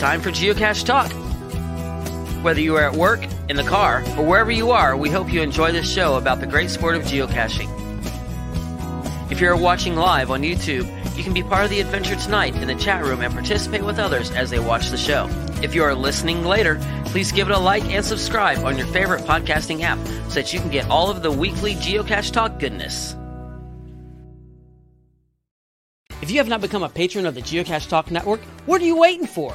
time for Geocache Talk. Whether you are at work, in the car, or wherever you are, we hope you enjoy this show about the great sport of geocaching. If you're watching live on YouTube, you can be part of the adventure tonight in the chat room and participate with others as they watch the show. If you are listening later, please give it a like and subscribe on your favorite podcasting app so that you can get all of the weekly Geocache Talk goodness. If you have not become a patron of the Geocache Talk Network, what are you waiting for?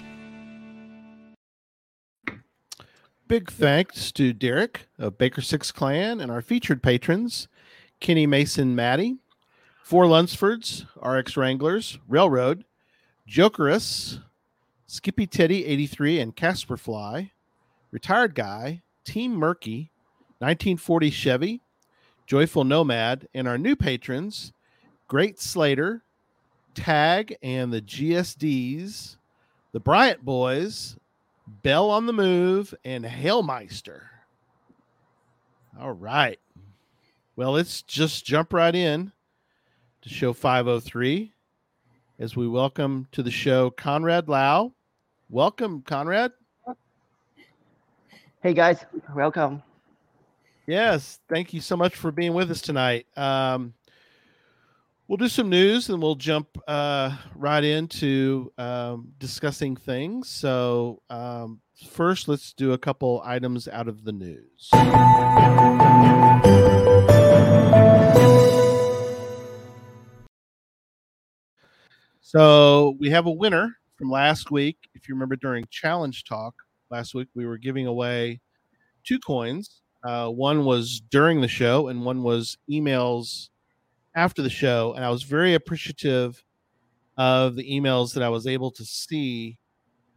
Big thanks to Derek of Baker Six Clan and our featured patrons, Kenny Mason Maddie, Four Lunsfords, RX Wranglers, Railroad, Jokerus, Skippy Teddy 83 and Casper Fly, Retired Guy, Team Murky, 1940 Chevy, Joyful Nomad, and our new patrons, Great Slater, Tag and the GSDs, the Bryant Boys, Bell on the Move, and Hailmeister. All right. Well, let's just jump right in to show 503 as we welcome to the show Conrad Lau. Welcome, Conrad. Hey guys, welcome. Yes, thank you so much for being with us tonight. Um, we'll do some news and we'll jump uh, right into um, discussing things. So, um, first, let's do a couple items out of the news. So, we have a winner from last week. If you remember during Challenge Talk last week, we were giving away two coins. Uh, one was during the show, and one was emails after the show, and I was very appreciative of the emails that I was able to see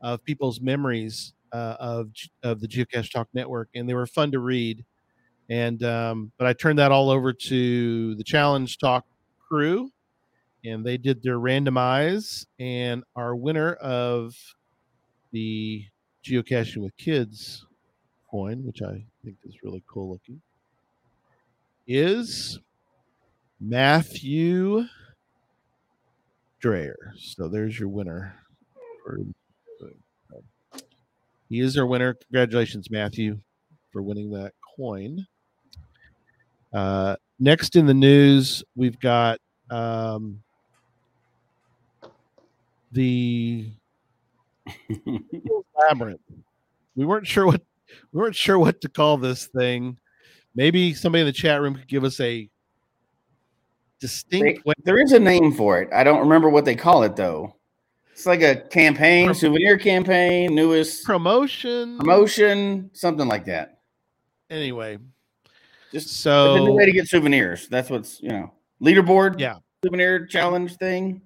of people's memories uh, of of the Geocache Talk Network, and they were fun to read. And um, but I turned that all over to the Challenge Talk crew, and they did their randomize. And our winner of the Geocaching with Kids coin, which I think is really cool looking, is Matthew Dreyer. So there's your winner. He is our winner. Congratulations, Matthew, for winning that coin. Uh, next in the news, we've got um, the labyrinth. We weren't sure what we weren't sure what to call this thing. Maybe somebody in the chat room could give us a distinct. They, there is a name for it. I don't remember what they call it though. It's like a campaign, Prom- souvenir campaign, newest promotion, promotion, something like that. Anyway, just so a new way to get souvenirs. That's what's you know leaderboard. Yeah, souvenir challenge thing.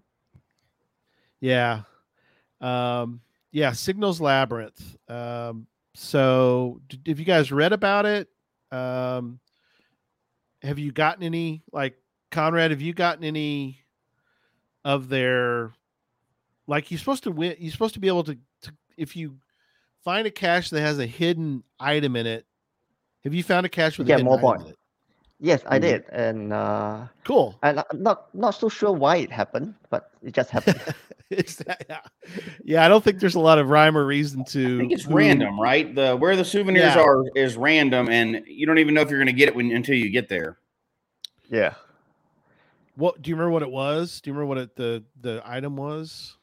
Yeah, um, yeah. Signals Labyrinth. Um, so, have you guys read about it? Um, have you gotten any like Conrad? Have you gotten any of their like you're supposed to win? You're supposed to be able to, to if you find a cache that has a hidden item in it. Have you found a cache with get a more points? Yes, I did, and uh, cool. And I'm not not so sure why it happened, but it just happened. that, yeah. yeah, I don't think there's a lot of rhyme or reason to. I think it's random, right? The where the souvenirs Yeah. are is random, and you don't even know if you're going to get it when until you get there. yeah. What do you remember? What it was? Do you remember what it, the the item was?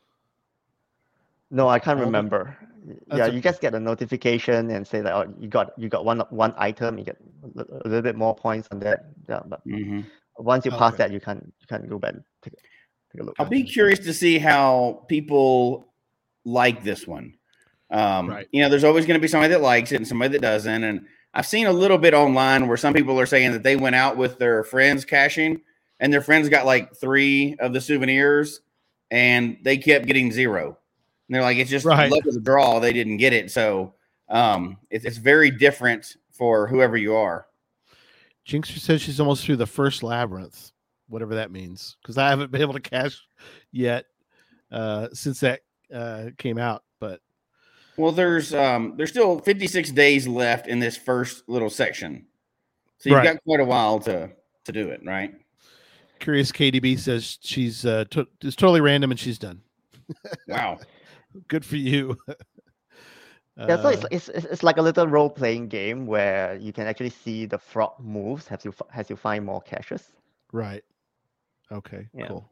No, I can't Hold it. remember. yeah, a- you just get a notification and say that oh, you got you got one one item, you get a little bit more points on that. Yeah, but hmm once you pass Okay. that, you can you can go back and take take a look. I'll be curious to see how people like this one. Um, Right. You know, there's always going to be somebody that likes it and somebody that doesn't. And I've seen a little bit online where some people are saying that they went out with their friends cashing, and their friends got like three of the souvenirs, and they kept getting zero. And they're like, it's just Right. luck of the draw. They didn't get it. So um, it's, it's very different for whoever you are. Jinxer says she's almost through the first labyrinth, whatever that means, because I haven't been able to cache yet uh, since that uh, came out. But Well, there's um there's still 56 days left in this first little section. So you've Right. got quite a while to to do it, right? Curious KDB says she's uh, to- it's totally random and she's done. Wow. Good for you. Yeah, so it's, Uh, it's it's it's like a little role playing game where you can actually see the frog moves as you as you find more caches. Right. Okay. Yeah. Cool.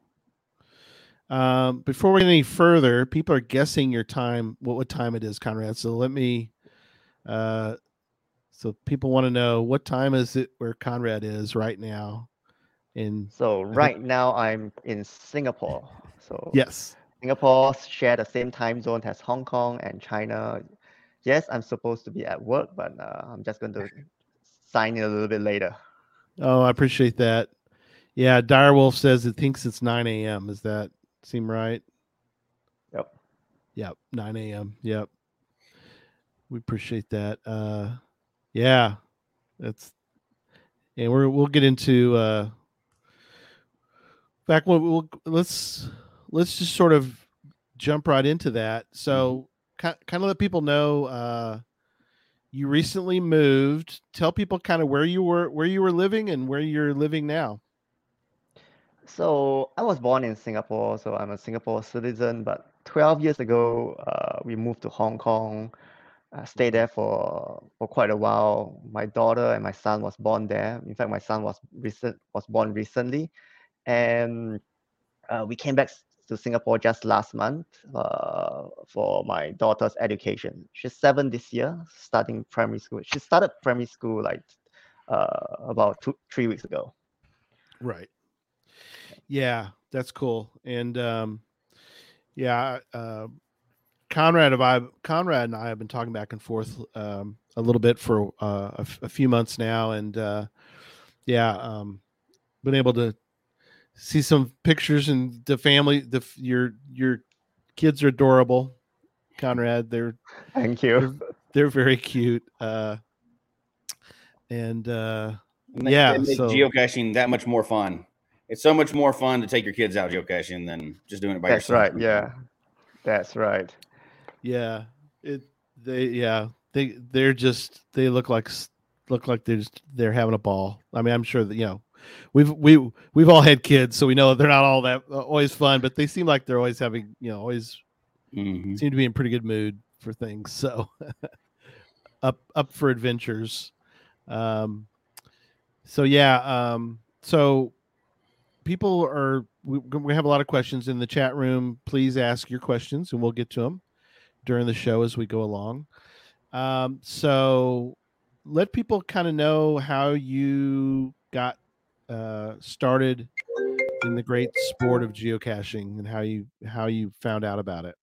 Um, before we get any further, people are guessing your time, what what time it is, Conrad. So let me. Uh, so people want to know what time is it where Conrad is right now. In So right now I'm in Singapore. So yes, Singapore share the same time zone as Hong Kong and China. Yes, I'm supposed to be at work, but uh, I'm just going to sign in a little bit later. oh, I appreciate that. Yeah, Direwolf says it thinks it's nine a.m. Does that seem right? Yep. Yep, 9 a.m. Yep. We appreciate that. Uh yeah. That's and we're we'll get into uh back when we'll let's let's just sort of jump right into that. So kind kind of let people know uh you recently moved. Tell people kind of where you were where you were living and where you're living now. So I was born in Singapore, so I'm a Singapore citizen. But 12 years ago, uh, we moved to Hong Kong. Uh, stayed there for for quite a while. My daughter and my son was born there. In fact, my son was recent was born recently, and uh, we came back to Singapore just last month uh, for my daughter's education. She's seven this year, starting primary school. She started primary school like uh, about two three weeks ago. Right. Yeah, that's cool. And um yeah, uh Conrad I Conrad and I have been talking back and forth um a little bit for uh, a, f- a few months now and uh yeah, um been able to see some pictures and the family the your your kids are adorable. Conrad, they're Thank you. they're very cute. Uh and uh And they- Yeah, they make so- geocaching that much more fun. It's so much more fun to take your kids out geocaching than just doing it by That's yourself. right. Yeah, that's right. Yeah, it they yeah they they're just they look like look like they're just they're having a ball. I mean, I'm sure that you know we've we we've all had kids, so we know they're not all that uh, always fun, but they seem like they're always having you know always Mhm. seem to be in pretty good mood for things. So up up for adventures. Um, so yeah, um, so people are we, we have a lot of questions in the chat room. Please ask your questions, and we'll get to them during the show as we go along. Um, so let people kind of know how you got uh, started in the great sport of geocaching and how you how you found out about it.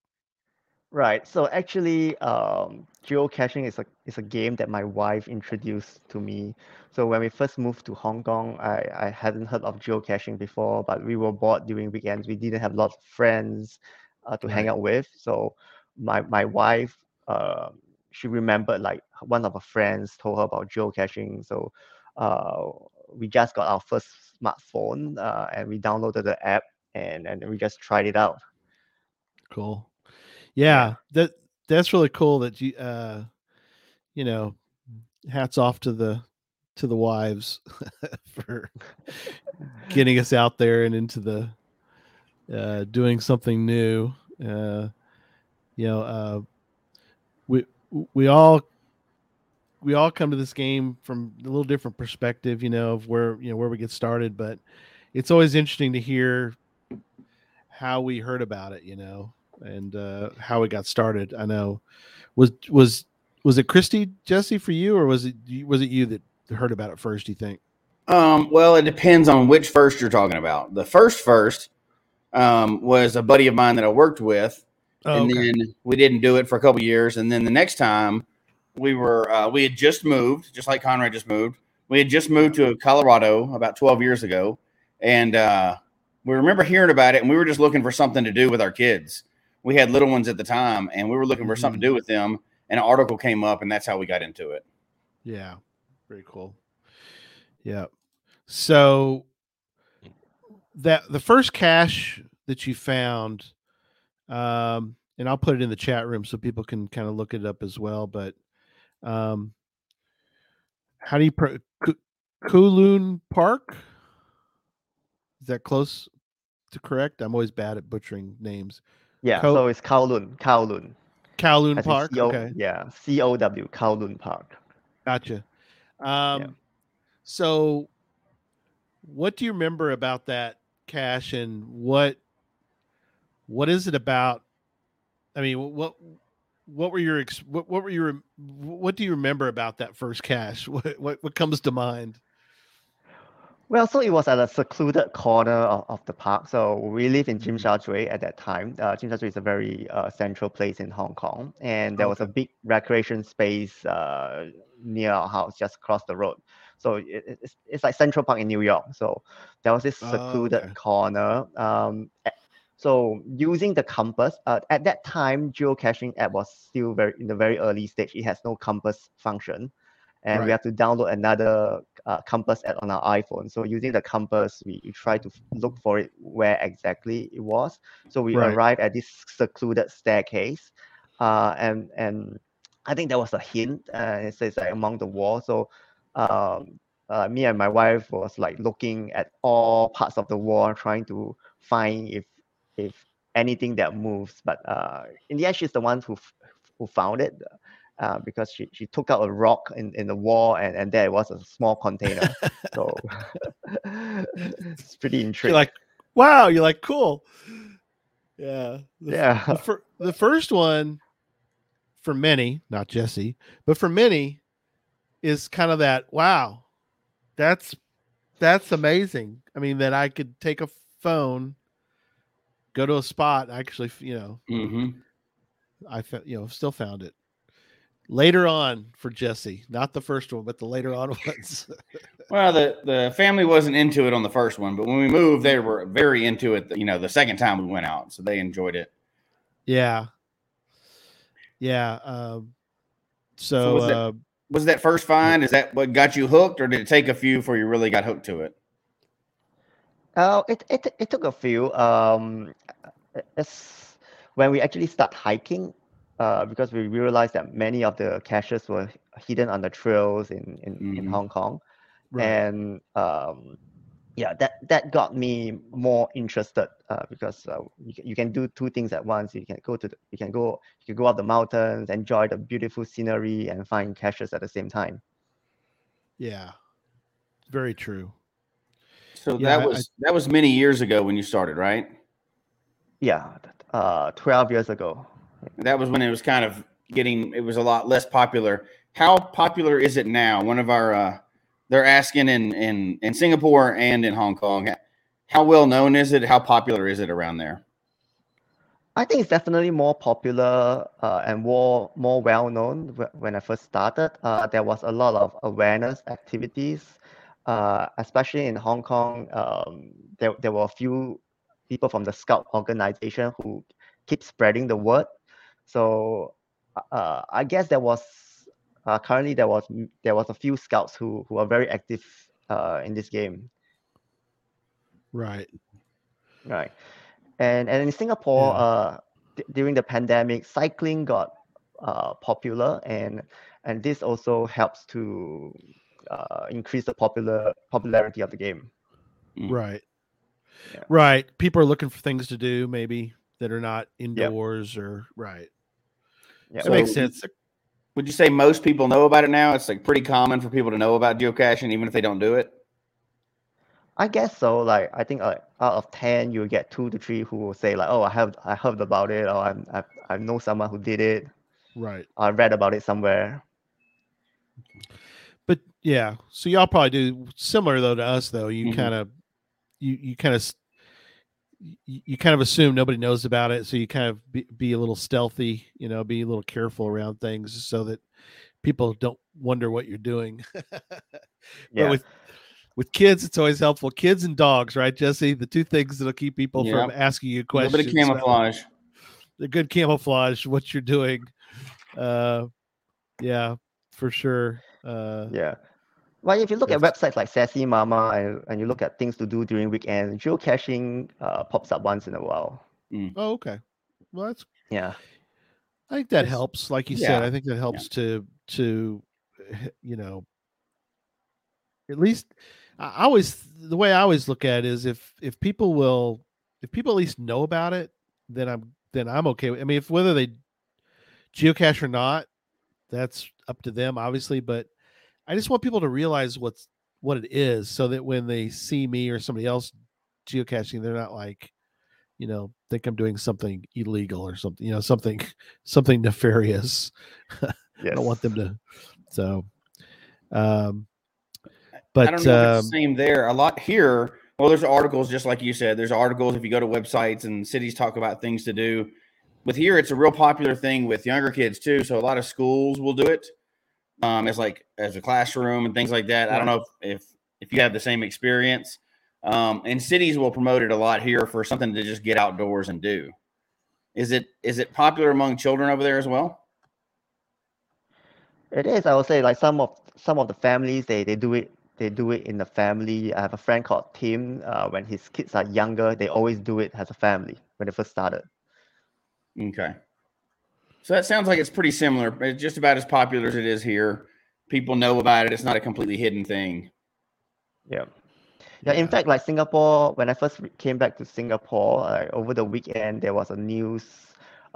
Right. So actually, um, geocaching is a is a game that my wife introduced to me. So when we first moved to Hong Kong, I, I hadn't heard of geocaching before, but we were bored during weekends. We didn't have lots of friends uh, to hang out with. So my my wife, uh, she remembered like one of her friends told her about geocaching. So uh, we just got our first smartphone uh, and we downloaded the app and and we just tried it out. Cool. Yeah, that that's really cool that you uh you know, hats off to the to the wives for getting us out there and into the uh doing something new. Uh you know, uh we we all we all come to this game from a little different perspective, you know, of where you know where we get started, but it's always interesting to hear how we heard about it, you know. and uh, how it got started. I know was was was it Christy Jesse for you, or was it was it you that heard about it first? Do you think? Um, well, it depends on which first you're talking about. The first first um, was a buddy of mine that I worked with, Oh, and okay. then we didn't do it for a couple years. And then the next time we were, uh, we had just moved, just like Conrad just moved. We had just moved to Colorado about 12 years ago, and uh, we remember hearing about it, and we were just looking for something to do with our kids. We had little ones at the time, and we were looking for something to do with them. And an article came up, and that's how we got into it. Yeah, very cool. Yeah. So that the first cache that you found, um, and I'll put it in the chat room so people can kind of look it up as well. But um, how do you pro- Ku- Kowloon Park? Is that close to correct? I'm always bad at butchering names. Yeah, Co- so it's Kowloon, Kowloon. Kowloon Park. C-O Okay. Yeah, C O W, Kowloon Park. Gotcha. Um, So, what do you remember about that cache, and what what is it about? I mean, what what were your ex- what, what were your what do you remember about that first cache? What what, what comes to mind? Well, so it was at a secluded corner of, of the park. So we live in Tsim Sha Tsui at that time. Uh, Tsim Sha Tsui is a very uh, central place in Hong Kong, and there was a big recreation space uh, near our house, just across the road. So it, it- it's, it's like Central Park in New York. So there was this Oh, secluded okay. corner. Um, so using the compass, uh, at that time, geocaching app was still very in the very early stage. It has no compass function, and Right. we have to download another uh, compass app on our iPhone. So using the compass, we, we try to look for it where exactly it was. So we Right. arrived at this secluded staircase, uh, and and I think there was a hint. Uh, it says like among the walls. So um, uh, me and my wife was like looking at all parts of the wall, trying to find if if anything that moves. But uh, in the end, she's the one who f- who found it. Uh, because she, she took out a rock in, in the wall and, and there was a small container. so it's pretty You're intriguing. like, wow. You're like, cool. Yeah. The, yeah. the, fir- the first one for many, not Jesse, but for many is kind of that wow. That's that's amazing. I mean that I could take a phone go to a spot actually you know Mm-hmm. I fe- you know still found it later on for Jesse not the first one but the later on ones Well, the the family wasn't into it on the first one, but when we moved, they were very into it. You know, the second time we went out, so they enjoyed it. yeah yeah um So so, was that- uh, Was that first find? Is that what got you hooked, or did it take a few before you really got hooked to it? Uh, it, it it took a few. Um, it's when we actually start hiking, uh, because we realized that many of the caches were hidden on the trails in in, in Mhm. Hong Kong, right. and um, yeah, that that got me more interested uh, because uh, you, can- you can do two things at once. You can go to the, you can go you can go up the mountains, enjoy the beautiful scenery, and find caches at the same time. yeah very true So Yeah, that was that was many years ago when you started, right? Yeah, uh, twelve years ago. That was when it was kind of getting. It was a lot less popular. How popular is it now? One of our uh, they're asking in in in Singapore and in Hong Kong. How well known is it? How popular is it around there? I think it's definitely more popular uh, and more more well known when I first started. Uh, there was a lot of awareness activities, uh, especially in Hong Kong. Um, there there were a few people from the Scout organization who keep spreading the word. So uh, I guess there was uh, currently there was there was a few scouts who who are very active uh, in this game. right Right. And and in Singapore, Yeah. uh, d- during the pandemic, cycling got uh, popular, and and this also helps to uh, increase the popular popularity of the game. Mm. Right. Yeah. Right. People are looking for things to do, maybe that are not indoors or right. Yeah. That makes sense. Would you say most people know about it now? It's like pretty common for people to know about geocaching, even if they don't do it. I guess so. Like I think uh, out of ten, you get two to three who will say like, "Oh, I have I heard about it," or "I'm I, I know someone who did it." Right. I read about it somewhere. But yeah, so y'all probably do similar though to us though. You Mhm. kind of you you kind of you, you kind of assume nobody knows about it, so you kind of be, be a little stealthy, you know, be a little careful around things so that people don't wonder what you're doing. Yeah. But with with kids, it's always helpful. Kids and dogs, right, Jesse? The two things that'll keep people from asking you questions. A little bit of so camouflage. The good camouflage, what you're doing. Uh, yeah, for sure. Uh, Yeah. Well, if you look at websites like Sassy Mama and, and you look at things to do during weekend, geocaching uh, pops up once in a while. Oh, okay. Well, that's Yeah. I think that It's- helps. Like you said, I think that helps to to you know at least I I always the way I always look at it is if if people will if people at least know about it, then I'm then I'm okay. I mean, if whether they geocache or not, that's up to them, obviously. But I just want people to realize what's what it is, so that when they see me or somebody else geocaching, they're not like, you know, think I'm doing something illegal or something, you know, something something nefarious. Yes. I don't want them to. So, um, but I don't know if um, same there. A lot here. Well, there's articles just like you said. There's articles if you go to websites and cities talk about things to do. With here, it's a real popular thing with younger kids too. So a lot of schools will do it um, as like as a classroom and things like that. I don't know if if, if you have the same experience. Um, and cities will promote it a lot here for something to just get outdoors and do. Is it is it popular among children over there as well? It is. I would say like some of some of the families they, they do it they do it in the family. I have a friend called Tim. Uh, when his kids are younger, they always do it as a family when they first started. Okay. So that sounds like it's pretty similar. It's just about as popular as it is here. People know about it. It's not a completely hidden thing. Yeah. Yeah, in fact, like Singapore, when I first came back to Singapore, uh, over the weekend, there was a news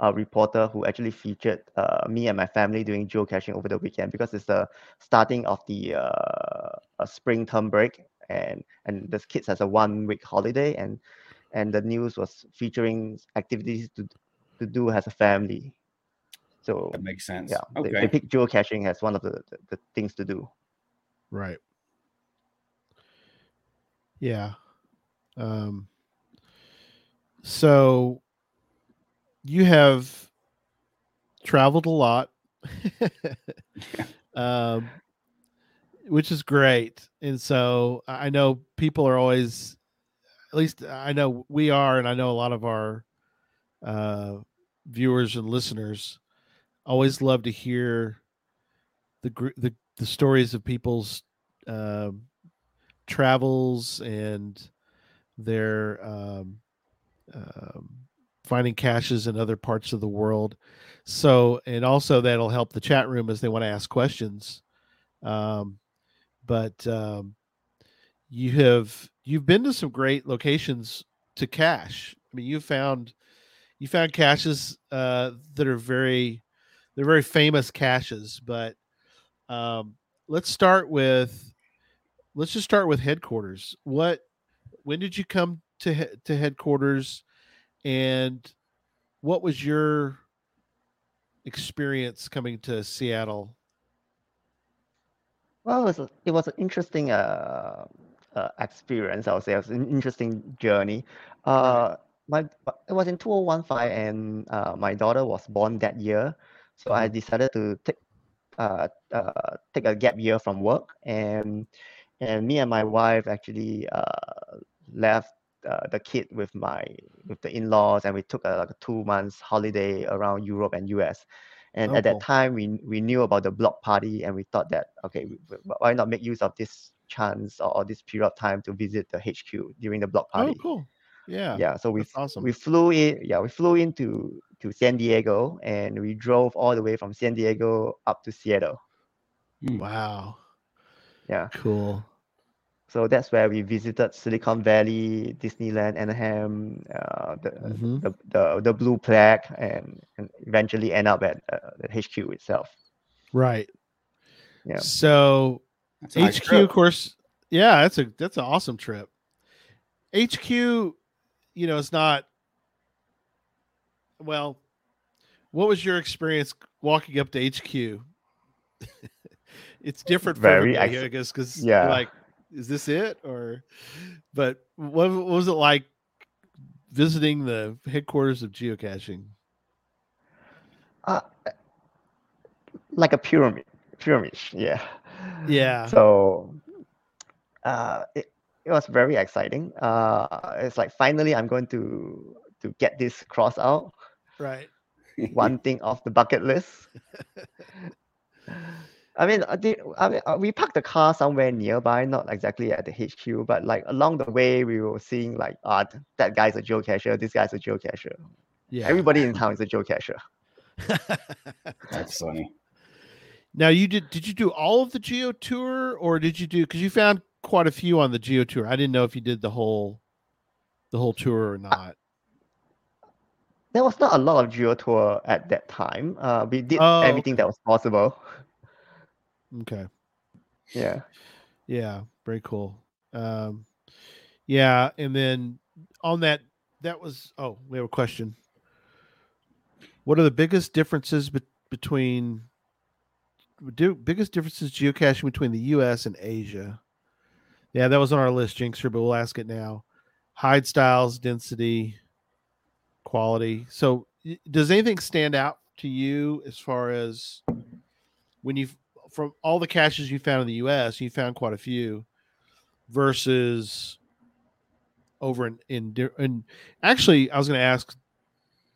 uh, reporter who actually featured uh, me and my family doing geocaching over the weekend because it's the starting of the uh, a spring term break, and and the kids has a one week holiday, and and the news was featuring activities to to do as a family. So That makes sense. yeah, they, Okay. they picked geocaching as one of the, the, the things to do. right. Yeah. Um, so you have traveled a lot, um, which is great. And so I I know people are always, at least I know we are, and I know a lot of our uh, viewers and listeners always love to hear the the the stories of people's um, travels and their um, um, finding caches in other parts of the world. So, and also that'll help the chat room as they want to ask questions. Um, but um, you have you've been to some great locations to cache. I mean, you found you found caches uh, that are very they're very famous caches. But um, let's start with let's just start with headquarters. What when did you come to he- to headquarters, and what was your experience coming to Seattle? Well, it was, a, it was an interesting uh, uh, experience. I would say it was an interesting journey. Uh, my it was in 2015, and uh, my daughter was born that year, so I decided to take uh, uh, take a gap year from work, and and me and my wife actually uh, left uh, the kid with my with the in-laws, and we took a, like a two months holiday around Europe and US. And Oh, at that time, we we knew about the block party, and we thought that okay, why not make use of this chance or, or this period of time to visit the HQ during the block party? Oh, cool. Yeah. Yeah, so we awesome. we flew in. Yeah, we flew into to San Diego, and we drove all the way from San Diego up to Seattle. Wow. Yeah, Cool. so that's where we visited Silicon Valley, Disneyland, Anaheim, uh, the, Mhm. the the the Blue Plaque, and, and eventually end up at uh, the HQ itself. Right. Yeah. So That's HQ, of course. Yeah, that's a that's an awesome trip. HQ, you know, it's not. Well, what was your experience walking up to HQ? it's different for Very everybody, ex- I guess, because yeah. like, is this it or? But what, what was it like visiting the headquarters of geocaching? Uh, like a pyramid, pyramid. Yeah. Yeah, So, uh, it, it was very exciting. Uh, it's like finally I'm going to to get this cross out. Right. one thing off the bucket list. I mean, uh, the, I mean, uh, we parked the car somewhere nearby, not exactly at the HQ, but like along the way, we were seeing like, ah, th- that guy's a geocacher, this guy's a geocacher. Yeah. Everybody in town is a geocacher. That's funny. Now you did did you do all of the geo tour or did you do because you found quite a few on the geo tour. I didn't know if you did the whole the whole tour or not. There was not a lot of geo tour at that time. Uh, we did Oh, everything that was possible. Okay. Yeah. Yeah, very cool. Um yeah, and then on that that was oh, we have a question. What are the biggest differences be- between do biggest differences geocaching between the US and Asia? Yeah, that was on our list, Jinxer, but we'll ask it now. Hide styles, density, quality. So, does anything stand out to you as far as when you from all the caches you found in the US, you found quite a few versus over in in, in actually I was going to ask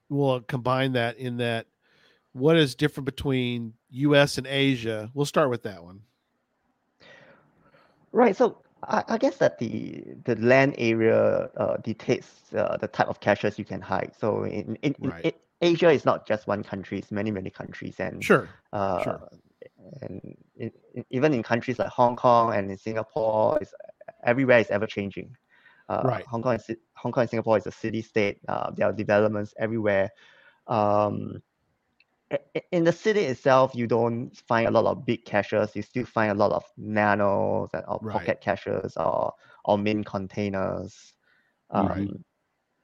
we'll combine that in that what is different between US and Asia? We'll start with that one. Right. So I, I guess that the the land area uh, dictates uh, the type of caches you can hide. So in, in, in Right. A- Asia is not just one country; it's many many countries, and Sure. uh, sure. and in, in- even in countries like Hong Kong and in Singapore, is everywhere is ever changing. Uh, Right. Hong Kong, and, Hong Kong and Singapore is a city state. Uh, there are developments everywhere. Um, in the city itself, you don't find a lot of big caches. You still find a lot of nanos and or Right. pocket caches or or main containers. Um, Right.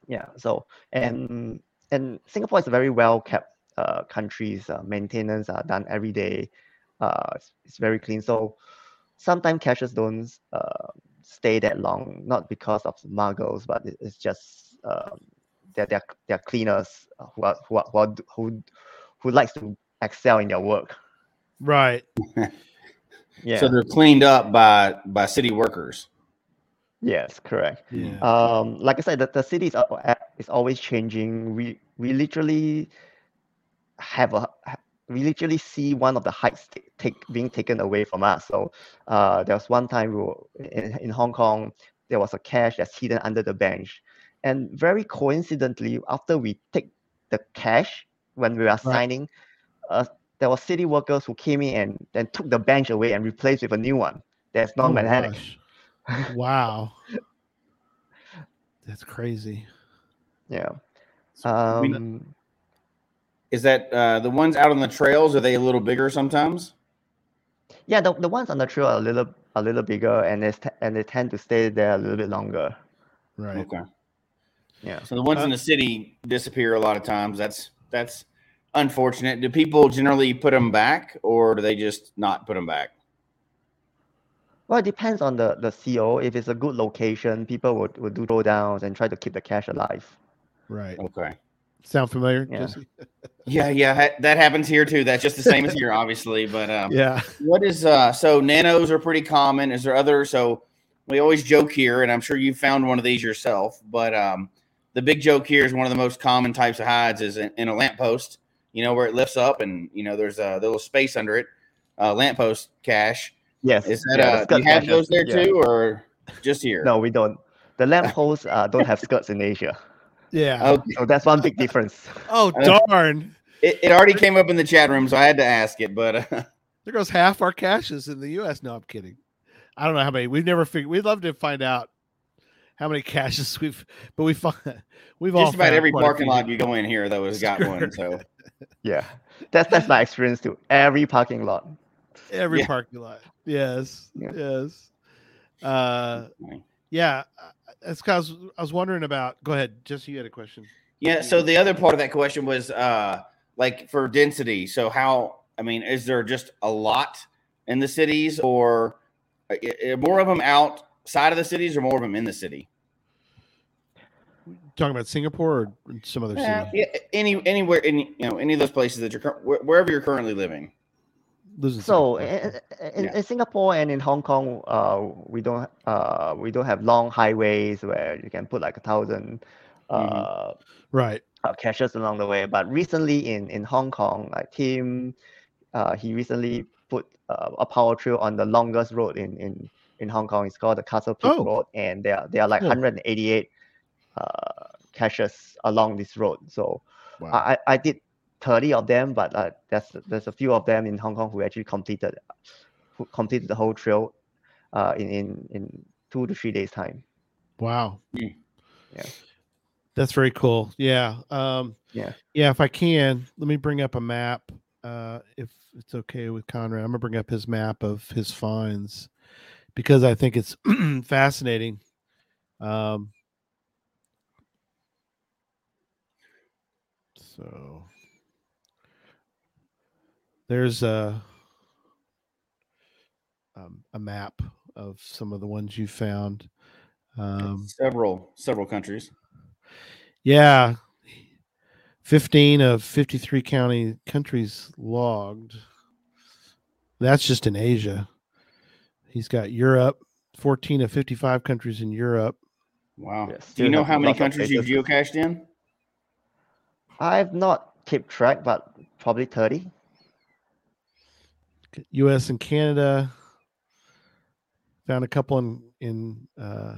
Yeah. So and and Singapore is a very well kept uh, country. Uh, maintenance are done every day. Uh, it's, it's very clean. So sometimes caches don't uh, stay that long, not because of muggles, but it- it's just um, they're, they're they're cleaners who are who are, who, are, who who likes to excel in their work. Right. Yeah. So they're cleaned up by by city workers. yes. Correct. Yeah. Um, like I said, the, the city is, is always changing. We we literally have a we literally see one of the heights ta- take being taken away from us. So uh, there was one time we were in, in Hong Kong, there was a cache that's hidden under the bench, and very coincidentally, after we take the cache when we are signing, uh, there were city workers who came in and then took the bench away and replaced with a new one. That's Oh, non-magnetic. wow. That's crazy. yeah. I Um, Is that uh, the ones out on the trails? Are they a little bigger sometimes? Yeah, the, the ones on the trail are a little a little bigger and they st- and they tend to stay there a little bit longer. Right. Okay. Yeah. So the ones Uh, in the city disappear a lot of times. That's that's unfortunate. Do people generally put them back, or do they just not put them back? Well, it depends on the, the CO. If it's a good location, people would, would do throwdowns and try to keep the cache alive. Right. Okay. Sound familiar? Yeah. Jesse? Yeah, yeah, that happens here too. That's just the same as here, obviously. But um, Yeah. what is uh? So nanos are pretty common. Is there other? So we always joke here, and I'm sure you found one of these yourself. But um, the big joke here is one of the most common types of hides is in, in a lamppost. You know where it lifts up, and you know there's a little space under it. Uh, lamppost cache. Yes. Is that yeah, uh? Do you have caches, those there yeah. too, or just here? No, we don't. The lampposts uh, don't have skirts in Asia. Yeah. Okay. So that's one big difference. Oh Uh, darn! It, it already came up in the chat room, so I had to ask it. But uh, There goes half our caches in the U.S. No, I'm kidding. I don't know how many. We've never figured. We'd love to find out how many caches we've. But we find we've all about every parking lot you go in here, though, has got one. So Yeah. That's that's my experience too. Every parking lot. Every Yeah. parking lot. Yes. Yeah. Yes. Uh, yeah. That's because I was wondering about. Go ahead, Jesse. You had a question. Yeah. So the other part of that question was uh like for density. So how? I mean, is there just a lot in the cities, or uh, i- i- more of them outside of the cities, or more of them in the city? Talking about Singapore or some other Yeah, city? yeah, any anywhere, any you know, any of those places that you're wherever you're currently living. So in, in, Yeah. in Singapore and in Hong Kong, uh, we don't uh, we don't have long highways where you can put like a thousand uh, right. uh, caches along the way. But recently in, in Hong Kong, like Tim, uh, he recently put uh, a power trail on the longest road in, in, in Hong Kong. It's called the Castle Peak Oh. Road, and there are, there are like Cool. 188 uh, caches along this road. So Wow. I, I I did 30 of them, but uh, there's there's a few of them in Hong Kong who actually completed who completed the whole trail uh, in, in in two to three days time. Wow. Mm. Yeah. That's very cool. Yeah. Um Yeah. Yeah, if I can, let me bring up a map. Uh if it's okay with Conrad. I'm gonna bring up his map of his finds because I think it's fascinating. Um so there's a um, a map of some of the ones you found. Um, several several countries. yeah. 15 of 53 county countries logged. That's just in Asia. He's got Europe, 14 of 55 countries in Europe. Wow. Yes, Do you know how many countries you've places. geocached in? I've not kept track, but probably 30. US and Canada. Found a couple in in uh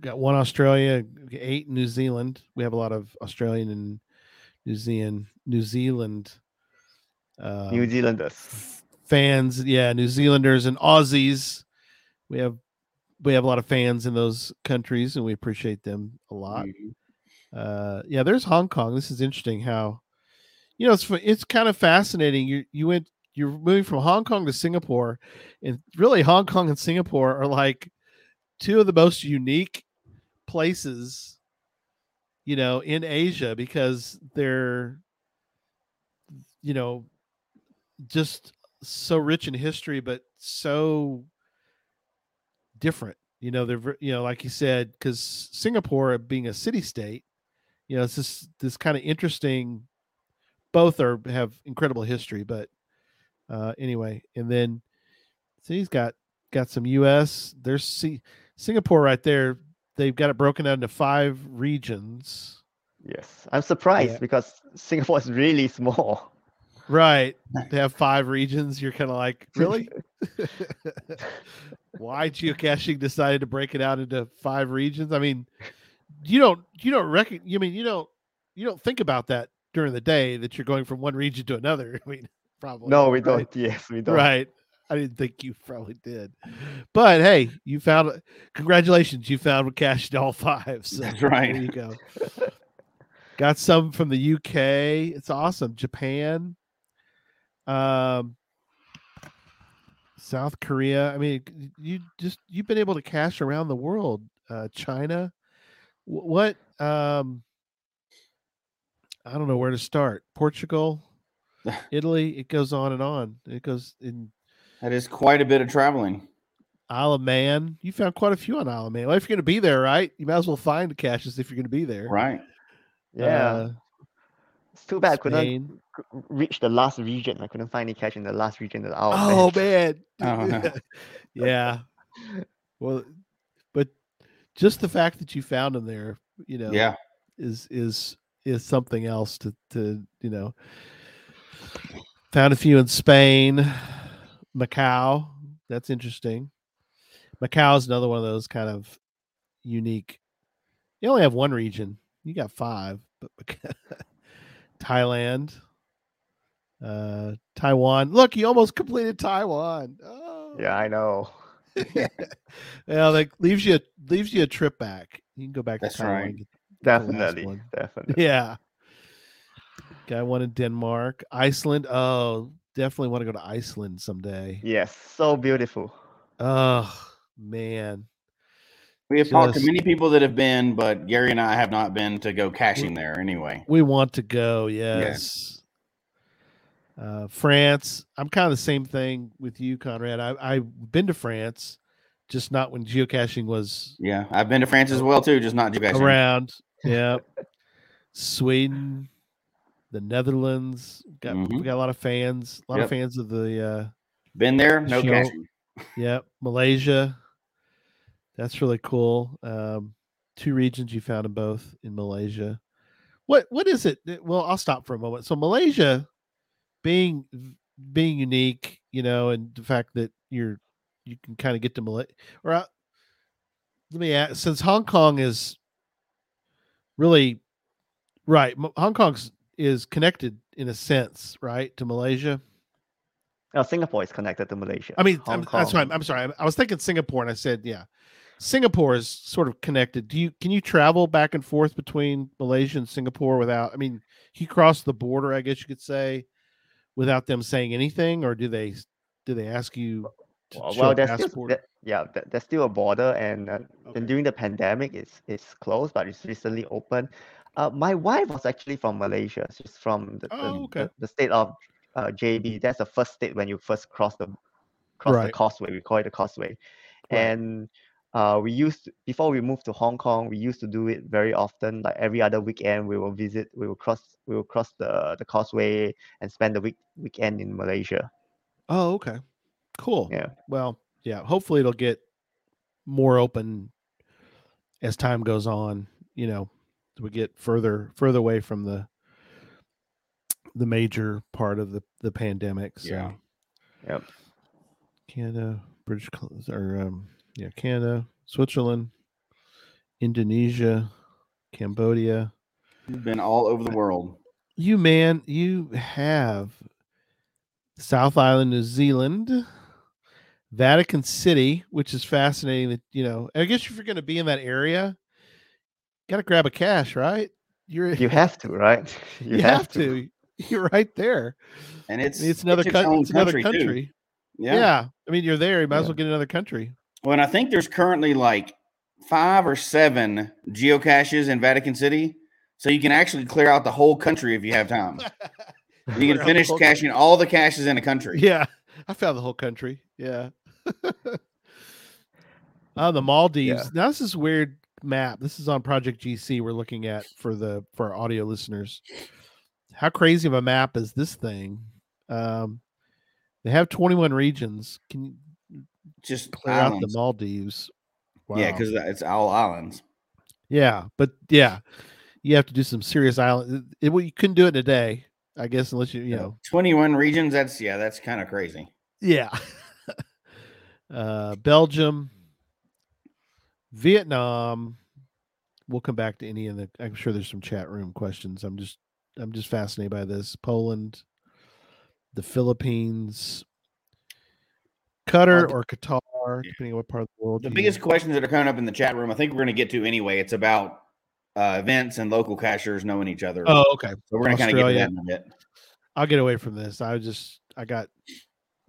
got one Australia, eight New Zealand. We have a lot of Australian and New Zealand New Zealand um, New Zealanders. Fans, yeah, New Zealanders and Aussies. We have we have a lot of fans in those countries, and we appreciate them a lot. Mhm. Uh, yeah, there's Hong Kong. This is interesting. How you know it's it's kind of fascinating. You you went you're moving from Hong Kong to Singapore, and really Hong Kong and Singapore are like two of the most unique places, you know, in Asia because they're you know just so rich in history, but so different. You know, they're you know, like you said, because Singapore being a city state, you know, it's this this kind of interesting. Both are have incredible history, but uh, anyway, and then see, he's got got some U.S. There's see, Singapore right there. They've got it broken down into five regions. Yes. I'm surprised Yeah. because Singapore is really small. Right. They have five regions. You're kind of like, really? Why geocaching decided to break it out into five regions? I mean, you don't you don't reckon you mean you don't you don't think about that during the day that you're going from one region to another. I mean, probably No, we right? don't. Yes, we don't. Right. I didn't think you probably did. But hey, you found congratulations, you found cache in all five. So That's right. There you go. Got some from the UK. It's awesome. Japan. Um South Korea. I mean, you just you've been able to cache around the world. Uh China. What um I don't know where to start. Portugal, Italy, it goes on and on. It goes in That is quite a bit of traveling. Isle of Man. You found quite a few on Isle of Man. Well, if you're going to be there, right? You might as well find the caches if you're going to be there. Right. Yeah. Uh, it's too bad I couldn't reach the last region. I couldn't find any cache in the last region that I Oh man. Oh, no. yeah. Well, but just the fact that you found them there, you know, Yeah. is is is something else to to you know. Found a few in Spain, Macau. That's interesting. Macau is another one of those kind of unique. You only have one region. You got five, but Maca- Thailand, uh, Taiwan. Look, you almost completed Taiwan. Oh. Yeah, I know. Well, like leaves you leaves you a trip back. You can go back That's to Taiwan. right. and get the last Definitely. Definitely. Yeah. Got one in Denmark, Iceland. Oh, definitely want to go to Iceland someday. Yes, so beautiful. Oh man, We have talked to many people that have been, but Gary and I have not been to go caching there anyway. We want to go. Yes. Uh, France. I'm kind of the same thing with you, Conrad. I, I've been to France, just not when geocaching was Yeah, I've been to France as well too, just not geocaching. around. Yeah. Sweden, the Netherlands. Got we Mhm. got a lot of fans. A lot Yep. of fans of the uh Been there, no Show. caching. yeah, Malaysia. That's really cool. Um two regions you found in both in Malaysia. What what is it? that- Well, I'll stop for a moment. So Malaysia being being unique, you know, and the fact that you're you can kind of get to Malay or uh, let me ask since Hong Kong is really right, Hong Kong's is connected in a sense, right, to Malaysia. No, Singapore is connected to Malaysia. I mean, I'm, that's why I'm, I'm sorry. I, I was thinking Singapore, and I said, yeah, Singapore is sort of connected. Do you can you travel back and forth between Malaysia and Singapore without? I mean, you cross the border, I guess you could say, without them saying anything, or do they do they ask you? To Well, show well a there's still, passport? there- yeah, there's still a border, and, uh, Okay. and during the pandemic, it's it's closed, but it's recently open. Uh, my wife was actually from Malaysia. She's from the, the, Oh, okay. the, the state of uh, JB. That's the first state when you first cross the cross the causeway. We call it the causeway, Right. and uh, we used to, before we moved to Hong Kong, we used to do it very often. Like every other weekend, we will visit. We will cross. We will cross the the causeway and spend the week weekend in Malaysia. Oh, okay, cool. Yeah. Well, yeah. Hopefully, it'll get more open as time goes on. You know, we get further further away from the the major part of the the pandemic. So. Yeah. Yep. Canada, British or um, yeah, Canada, Switzerland, Indonesia, Cambodia. You've been all over the world. You man, you have South Island, New Zealand, Vatican City, which is fascinating. That you know, I guess if you're going to be in that area, got to grab a cache, right? You're You have to, right? you, have, to. You're right there. And it's It's, another its country. It's another country. Yeah. Yeah. I mean, you're there. You might as well get another country. Well, and I think there's currently like five or seven geocaches in Vatican City. So you can actually clear out the whole country if you have time. You can finish the whole caching all the caches in a country. Yeah, I found the whole country. Yeah. oh, the Maldives. Yeah. Now this is weird map. This is on Project GC. We're looking at for the for our audio listeners. How crazy of a map is this thing? Um, they have 21 regions. Can you Just clear out the islands. Maldives? Yeah, because it's all islands. yeah, but yeah, you have to do some serious island. It, well, you couldn't do it in a day, I guess, unless you you know 21 regions. That's yeah, that's kind of crazy. Yeah. uh, Belgium, Vietnam. We'll come back to any of the. I'm sure there's some chat room questions. I'm just, I'm just fascinated by this. Poland, the Philippines, Qatar the- or Qatar, Yeah. depending on what part of the world. The biggest questions that are coming up in the chat room, I think we're going to get to anyway. It's about uh, events and local cachers knowing each other. Oh, okay. so we're going to kind of get that in a bit. I'll get away from this. I just, I got,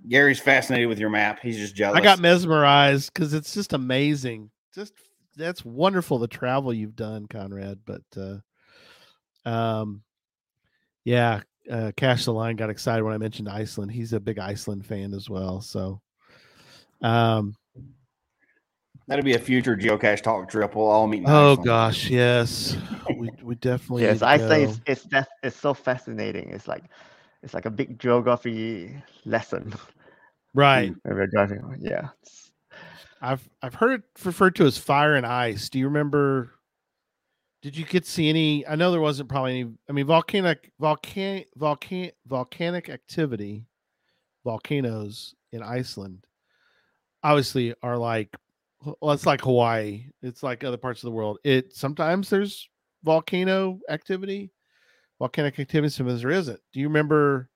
Gary's fascinated with your map. He's just jealous. I got mesmerized because it's just amazing. Just that's wonderful the travel you've done, Conrad. But uh um yeah, uh Cash the Line got excited when I mentioned Iceland. He's a big Iceland fan as well. So um That'll be a future geocache talk trip. We'll all meet. oh Iceland. gosh, yes. We we definitely yes, need to go. is it's that it's so fascinating. It's like it's like a big geography lesson right. when we're driving. Yeah. I've I've heard it referred to as fire and ice. Do you remember? Did you get to see any? I know there wasn't probably any. I mean, volcanic volcan volcan volcanic activity, volcanoes in Iceland, obviously are like, well, it's like Hawaii. It's like other parts of the world. It sometimes there's volcano activity, volcanic activity. Sometimes there isn't. Do you remember?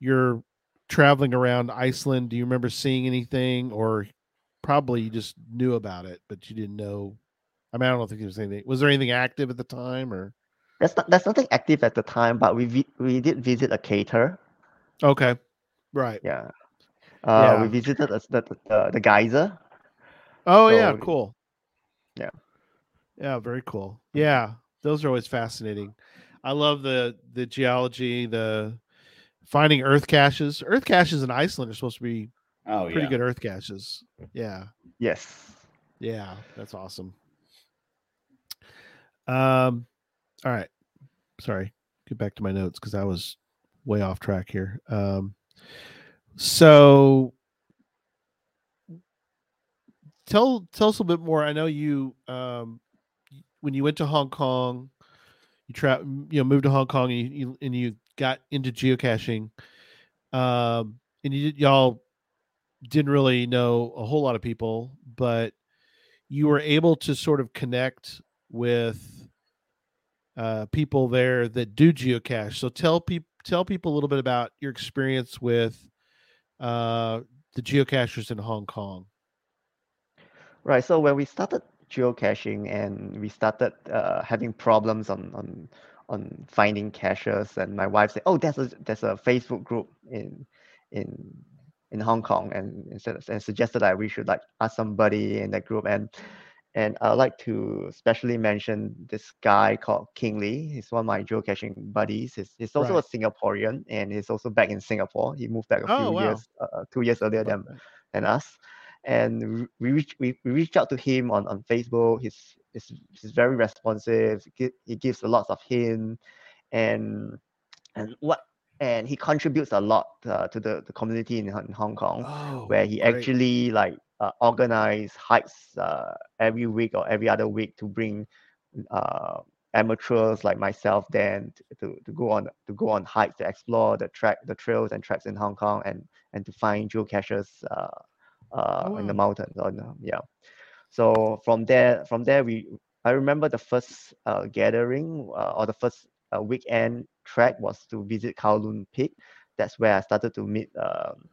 You're traveling around Iceland. Do you remember seeing anything or probably you just knew about it, but you didn't know. I mean, I don't think there was anything. Was there anything active at the time, or That's not That's nothing active at the time, but we vi- we did visit a cater. okay, right? Yeah. Uh, Yeah. we visited the, the, the, the geyser. Oh yeah, cool. Yeah. Yeah, very cool. Yeah, those are always fascinating. I love the the geology, the finding earth caches. Earth caches in Iceland are supposed to be Oh pretty yeah. good earth caches. Yeah. Yes. Yeah, that's awesome. Um, all right. Sorry, get back to my notes because I was way off track here. Um, so tell tell us a little bit more. I know you um when you went to Hong Kong, you tra- you know moved to Hong Kong and you, you and you got into geocaching. Um, and you y'all didn't really know a whole lot of people, but you were able to sort of connect with uh, people there that do geocache. So tell people tell people a little bit about your experience with uh, the geocachers in Hong Kong. Right. So when we started geocaching and we started uh, having problems on on on finding caches, and my wife said, "Oh, there's a there's a Facebook group in in in Hong Kong," and instead and suggested that we should like ask somebody in that group. And and I'd like to especially mention this guy called King Lee. He's one of my geocaching buddies. He's, he's also Right. a Singaporean, and he's also back in Singapore. He moved back a Oh, few wow. years, uh, two years earlier than than us and we reach we, we reached out to him on, on Facebook. He's, he's he's very responsive. He, gives a lot of hint, and and what and he contributes a lot uh, to the, the community in, in Hong Kong, Oh, where he great. actually like uh, organize hikes uh, every week or every other week to bring uh, amateurs like myself then to, to go on to go on hikes to explore the track the trails and tracks in Hong Kong and and to find geocaches uh, uh, in the mountains on yeah. So from there from there we I remember the first uh, gathering uh, or the first uh, weekend trek was to visit Kowloon Peak. That's where I started to meet um,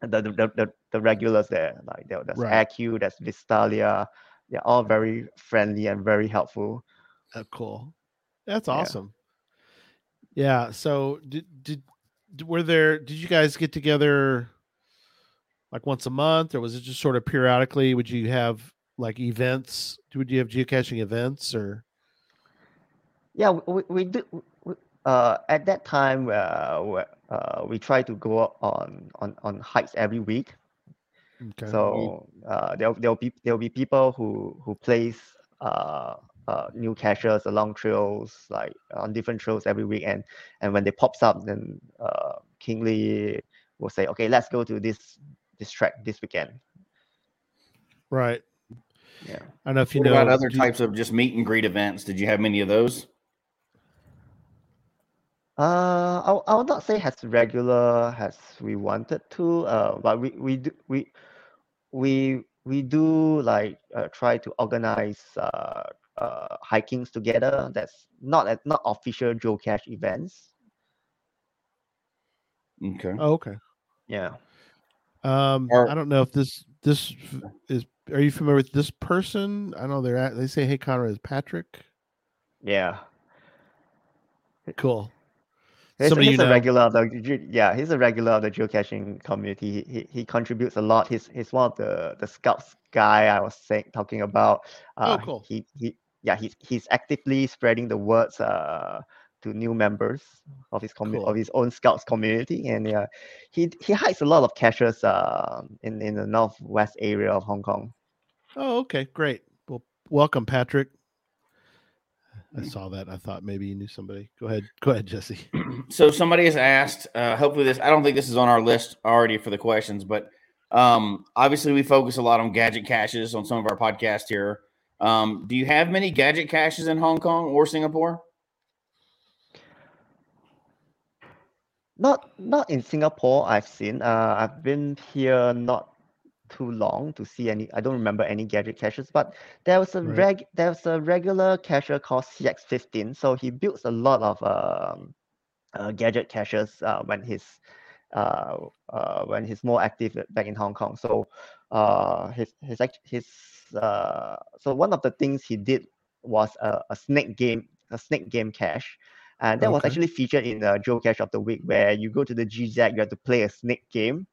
the, the, the, the, regulars there like there, there's Right. AQ there's Vistalia they're all very friendly and very helpful Oh, cool. That's awesome. Yeah. So did, did were there did you guys get together like once a month or was it just sort of periodically? Would you have like events? Would you have geocaching events or Yeah, we, we, do. we- Uh, at that time, uh, we, uh, we try to go on, on, on hikes every week. okay. So uh, there'll, there'll be there'll be people who who place uh, uh, new caches along trails, like on different trails every week, and and when they pops up, then uh, Kingly will say, okay, let's go to this this track this weekend. right. Yeah. I don't know if you What know about other you- types of just meet and greet events? Did you have many of those? Uh, I, I would not say as regular as we wanted to. Uh, but we we do we we we do like uh, try to organize uh, uh hikings together. That's not at not official geocache events. Okay. Oh, okay. Yeah. Um, Or- I don't know if this this is. Are you familiar with this person? I know they're at. They say, "Hey, Connor, is Patrick." Yeah. Cool. He's, Somebody he's you a know. regular of the yeah, he's a regular of the geocaching community. He, he, he contributes a lot. He's he's one of the the scouts guy I was saying talking about. Oh, Uh, cool. He he yeah he's he's actively spreading the words uh to new members of his commu- Cool. of his own scouts community, and yeah, he he hikes a lot of caches uh in in the northwest area of Hong Kong. Oh, okay, great. Well, welcome, Patrick. I saw that. I thought maybe you knew somebody. Go ahead. Go ahead, Jesse. so somebody has asked uh, hopefully this i don't think this is on our list already for the questions but um, obviously we focus a lot on gadget caches on some of our podcasts here um, do you have many gadget caches in hong kong or singapore Not not in Singapore. I've seen. Uh, I've been here not too long to see any. I don't remember any gadget caches, but there was a Right. reg. There was a regular cacher called CX15. So he builds a lot of um, uh, gadget caches uh, when he's uh, uh, when he's more active back in Hong Kong. So uh, his his his uh, so one of the things he did was a, a snake game, a snake game cache. And that was actually featured in the Geocache of the Week, where you go to the GZ, you have to play a snake game.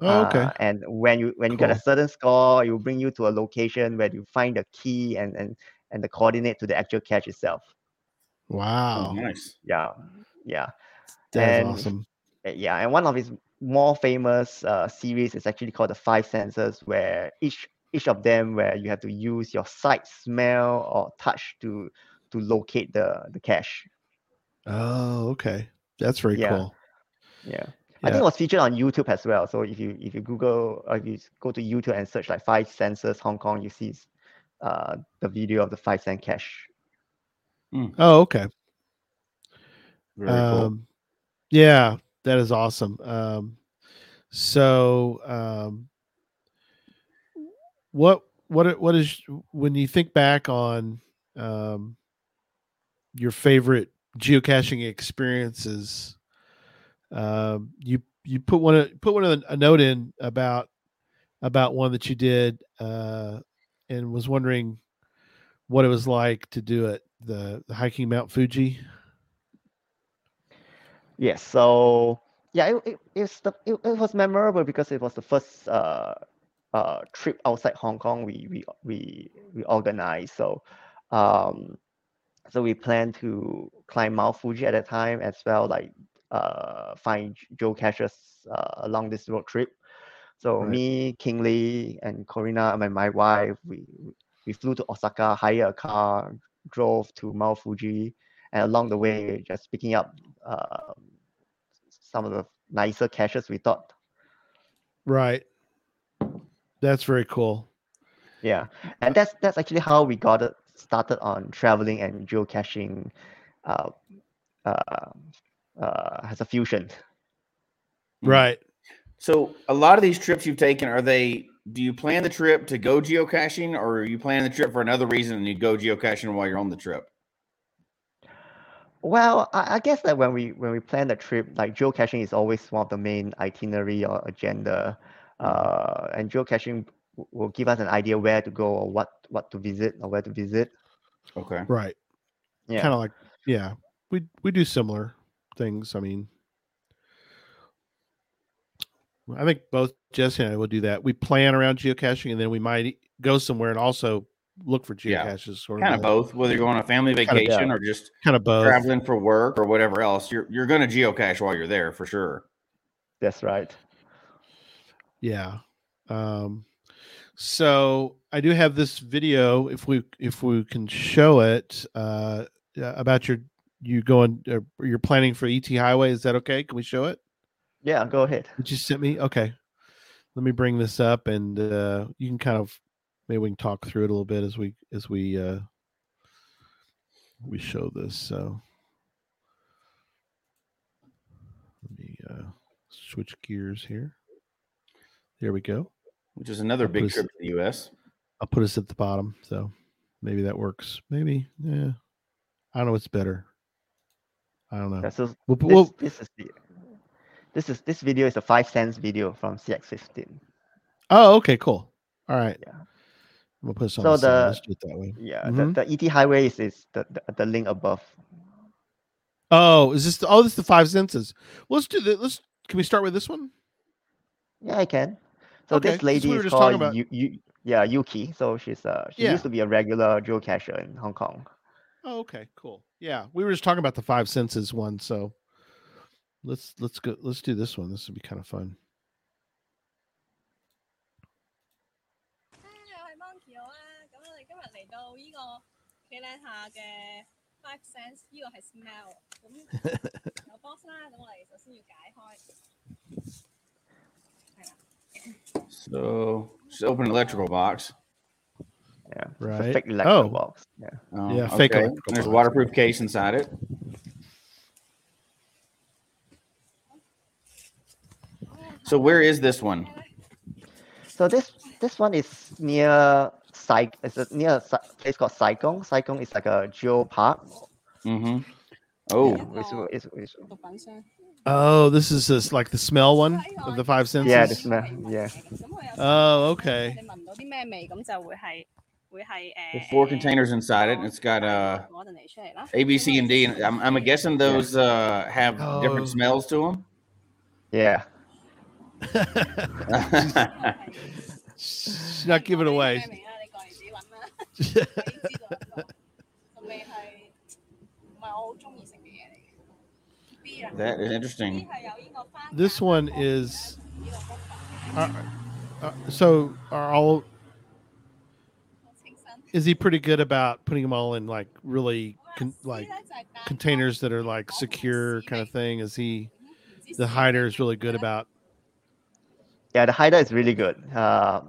Oh, okay. Uh, and when you when you get a certain score, it will bring you to a location where you find the key and and and the coordinate to the actual cache itself. Oh, wow. nice. Yeah, yeah, That's and- awesome. Uh, yeah. And one of his more famous uh, series is actually called the Five Senses, where each each of them where you have to use your sight, smell, or touch to to locate the the cache. Oh, okay. That's very Yeah. cool. Yeah. I think it was featured on YouTube as well. So if you if you Google or if you go to YouTube and search like five senses Hong Kong, you see uh, the video of the five cent cache. Oh, okay. Very cool. Um, yeah, that is awesome. Um, so, um, what what what is when you think back on um, your favorite geocaching experiences? Um, you you put one put one a note in about about one that you did, uh, and was wondering what it was like to do it. The, the hiking Mount Fuji. Yes. So yeah, it, it, it's the, it, it was memorable because it was the first uh, uh, trip outside Hong Kong we we we we organized. So um, so we planned to climb Mount Fuji at that time as well, like uh, find geocaches uh, along this road trip. So Right. me, Kingsley, and Corina, and my wife, we we flew to Osaka, hired a car, drove to Mount Fuji, and along the way, just picking up uh, some of the nicer caches we thought. Right. That's very cool. Yeah, and that's that's actually how we got it started on traveling and geocaching. Uh, uh, uh, has a fusion. Mm. Right. So a lot of these trips you've taken, are they? Do you plan the trip to go geocaching, or are you planning the trip for another reason and you go geocaching while you're on the trip? Well, I, I guess that when we when we plan the trip, like geocaching is always one of the main itinerary or agenda, uh, and geocaching will give us an idea where to go or what what to visit or where to visit. Okay. Right. Yeah, Kind of like yeah. We we do similar things. I mean I think both Jesse and I will do that. We plan around geocaching and then we might go somewhere and also look for Yeah. geocaches sort Kind of both, whether you're going on a family Kind of, vacation yeah. or just Kind of both. traveling for work or whatever else. You're you're going to geocache while you're there for sure. that's right. Yeah. Um so I do have this video if we if we can show it uh uh, about your you going uh, you're planning for ET highway is that okay? Can we show it? Yeah, go ahead. Did you sent me? Okay. Let me bring this up and uh you can kind of maybe we can talk through it a little bit as we as we uh we show this. So let me uh switch gears here. There we go. Which is another I'll big put us- trip to the U.S. I'll put us at the bottom, so maybe that works. Maybe, yeah. I don't know what's better. I don't know. Yeah, so We'll, this, we'll, this is the this is this video is a five sense video from CX15. oh, okay, cool. All right. Yeah. We'll put this on So the, the- Let's do it that way. Yeah, Mhm. the, the ET highway is, is the, the the link above. Oh, is this? The, oh, this is the five senses. Let's do the. Let's. Can we start with this one? Yeah, I can. So Okay, this this lady were is talking called. Yu, Yu, yeah Yuki. So she's uh she Yeah. used to be a regular geocacher in Hong Kong. Oh, okay, cool. Yeah, we were just talking about the five senses one, so let's let's go. Let's do this one. This would be kind of fun. 又系 Monkey 我啊！咁我哋今日嚟到呢个企岭下嘅 Five Sense，呢个系 smell。咁有 box 啦，咁我哋首先要解开。系啦， So just open an electrical box. Yeah. Right. It's a fake oh. box. Yeah. Um, yeah. Fake. Okay. There's a waterproof case inside it. So where is this one? So this this one is near Sai. It's a near a place called Sai Kung. Saigong is like a geo park. Mm-hmm. Oh. It's, it's, it's, oh, this is this, like the smell one of the five senses. Yeah, the smell. Yeah. Oh, okay 你闻到啲咩味，咁就会系会系 There's 诶。 four containers inside it, and it's got uh, 攞阵嚟出嚟啦。 A, B, C, and D. And I'm, I'm guessing those uh, have Oh. different smells to them. yeah. She's not giving away. 咩味啦？你过嚟自己揾啦，你知道呢个个味系唔系我好中意食嘅嘢嚟嘅？B 啦 that is ，B interesting. 系有呢个番茄 This one 芒果 is 呢个福法 Uh, uh, so are all 好清新。 is he pretty good about putting them all in like really con- like containers that are like secure kind of thing? Is he the hider is really good about? Yeah, the hider is really good. Uh,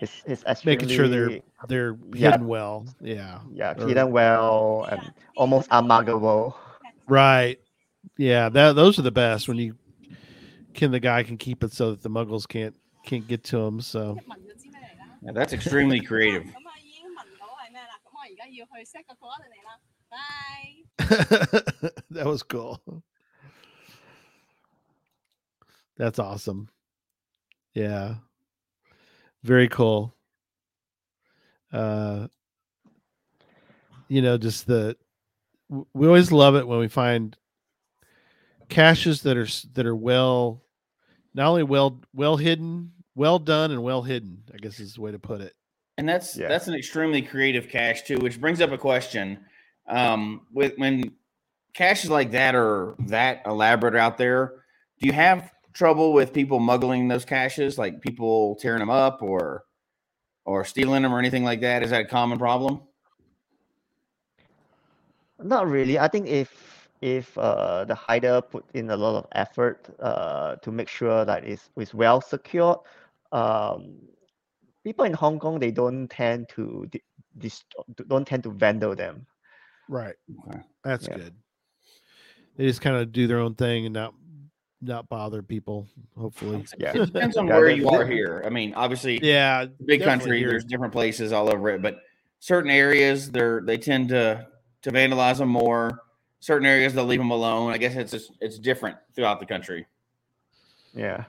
it's, it's making sure they're they're yeah. hidden well. Yeah, yeah, or, hidden well and almost unmuggable. Right. Yeah, that, those are the best when you can the guy can keep it so that the muggles can't can't get to him. So yeah, that's extremely creative. 要去 set 个 coordinate 啦。拜。 that was cool. That's awesome. Yeah. Very cool. Uh you know, just the w- we always love it when we find caches that are s- that are well not only well well hidden, well done and well hidden, I guess is the way to put it. And that's Yeah. that's an extremely creative cache too, which brings up a question. Um, with when caches like that are that elaborate out there, do you have trouble with people muggling those caches, like people tearing them up or or stealing them or anything like that? Is that a common problem? Not really. I think if if uh, the hider put in a lot of effort uh, to make sure that it's, it's well secured, um, people in Hong Kong they don't tend to di- dist- don't tend to vandal them. Right. Okay. That's Yeah. good. They just kind of do their own thing and not not bother people, hopefully. Yeah. It depends on where you are here. I mean, obviously, Yeah. big country. here. There's different places all over it, but certain areas they're they tend to to vandalize them more. Certain areas they'll leave them alone. I guess it's just, it's different throughout the country. Yeah.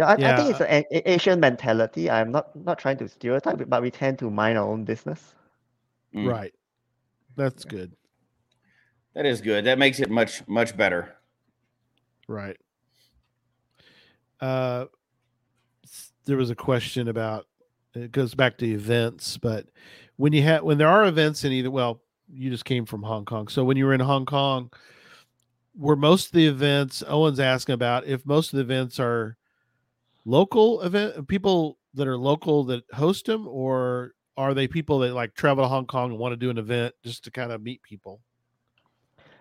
Yeah, I, I think it's an Asian mentality. I'm not not trying to stereotype, but we tend to mind our own business. Mm. Right. That's good. That is good. That makes it much much better. Right. Uh, there was a question about it goes back to events, but when you have when there are events in either well, you just came from Hong Kong, so when you were in Hong Kong, were most of the events Owen's asking about if most of the events are local event people that are local that host them, or are they people that like travel to Hong Kong and want to do an event just to kind of meet people?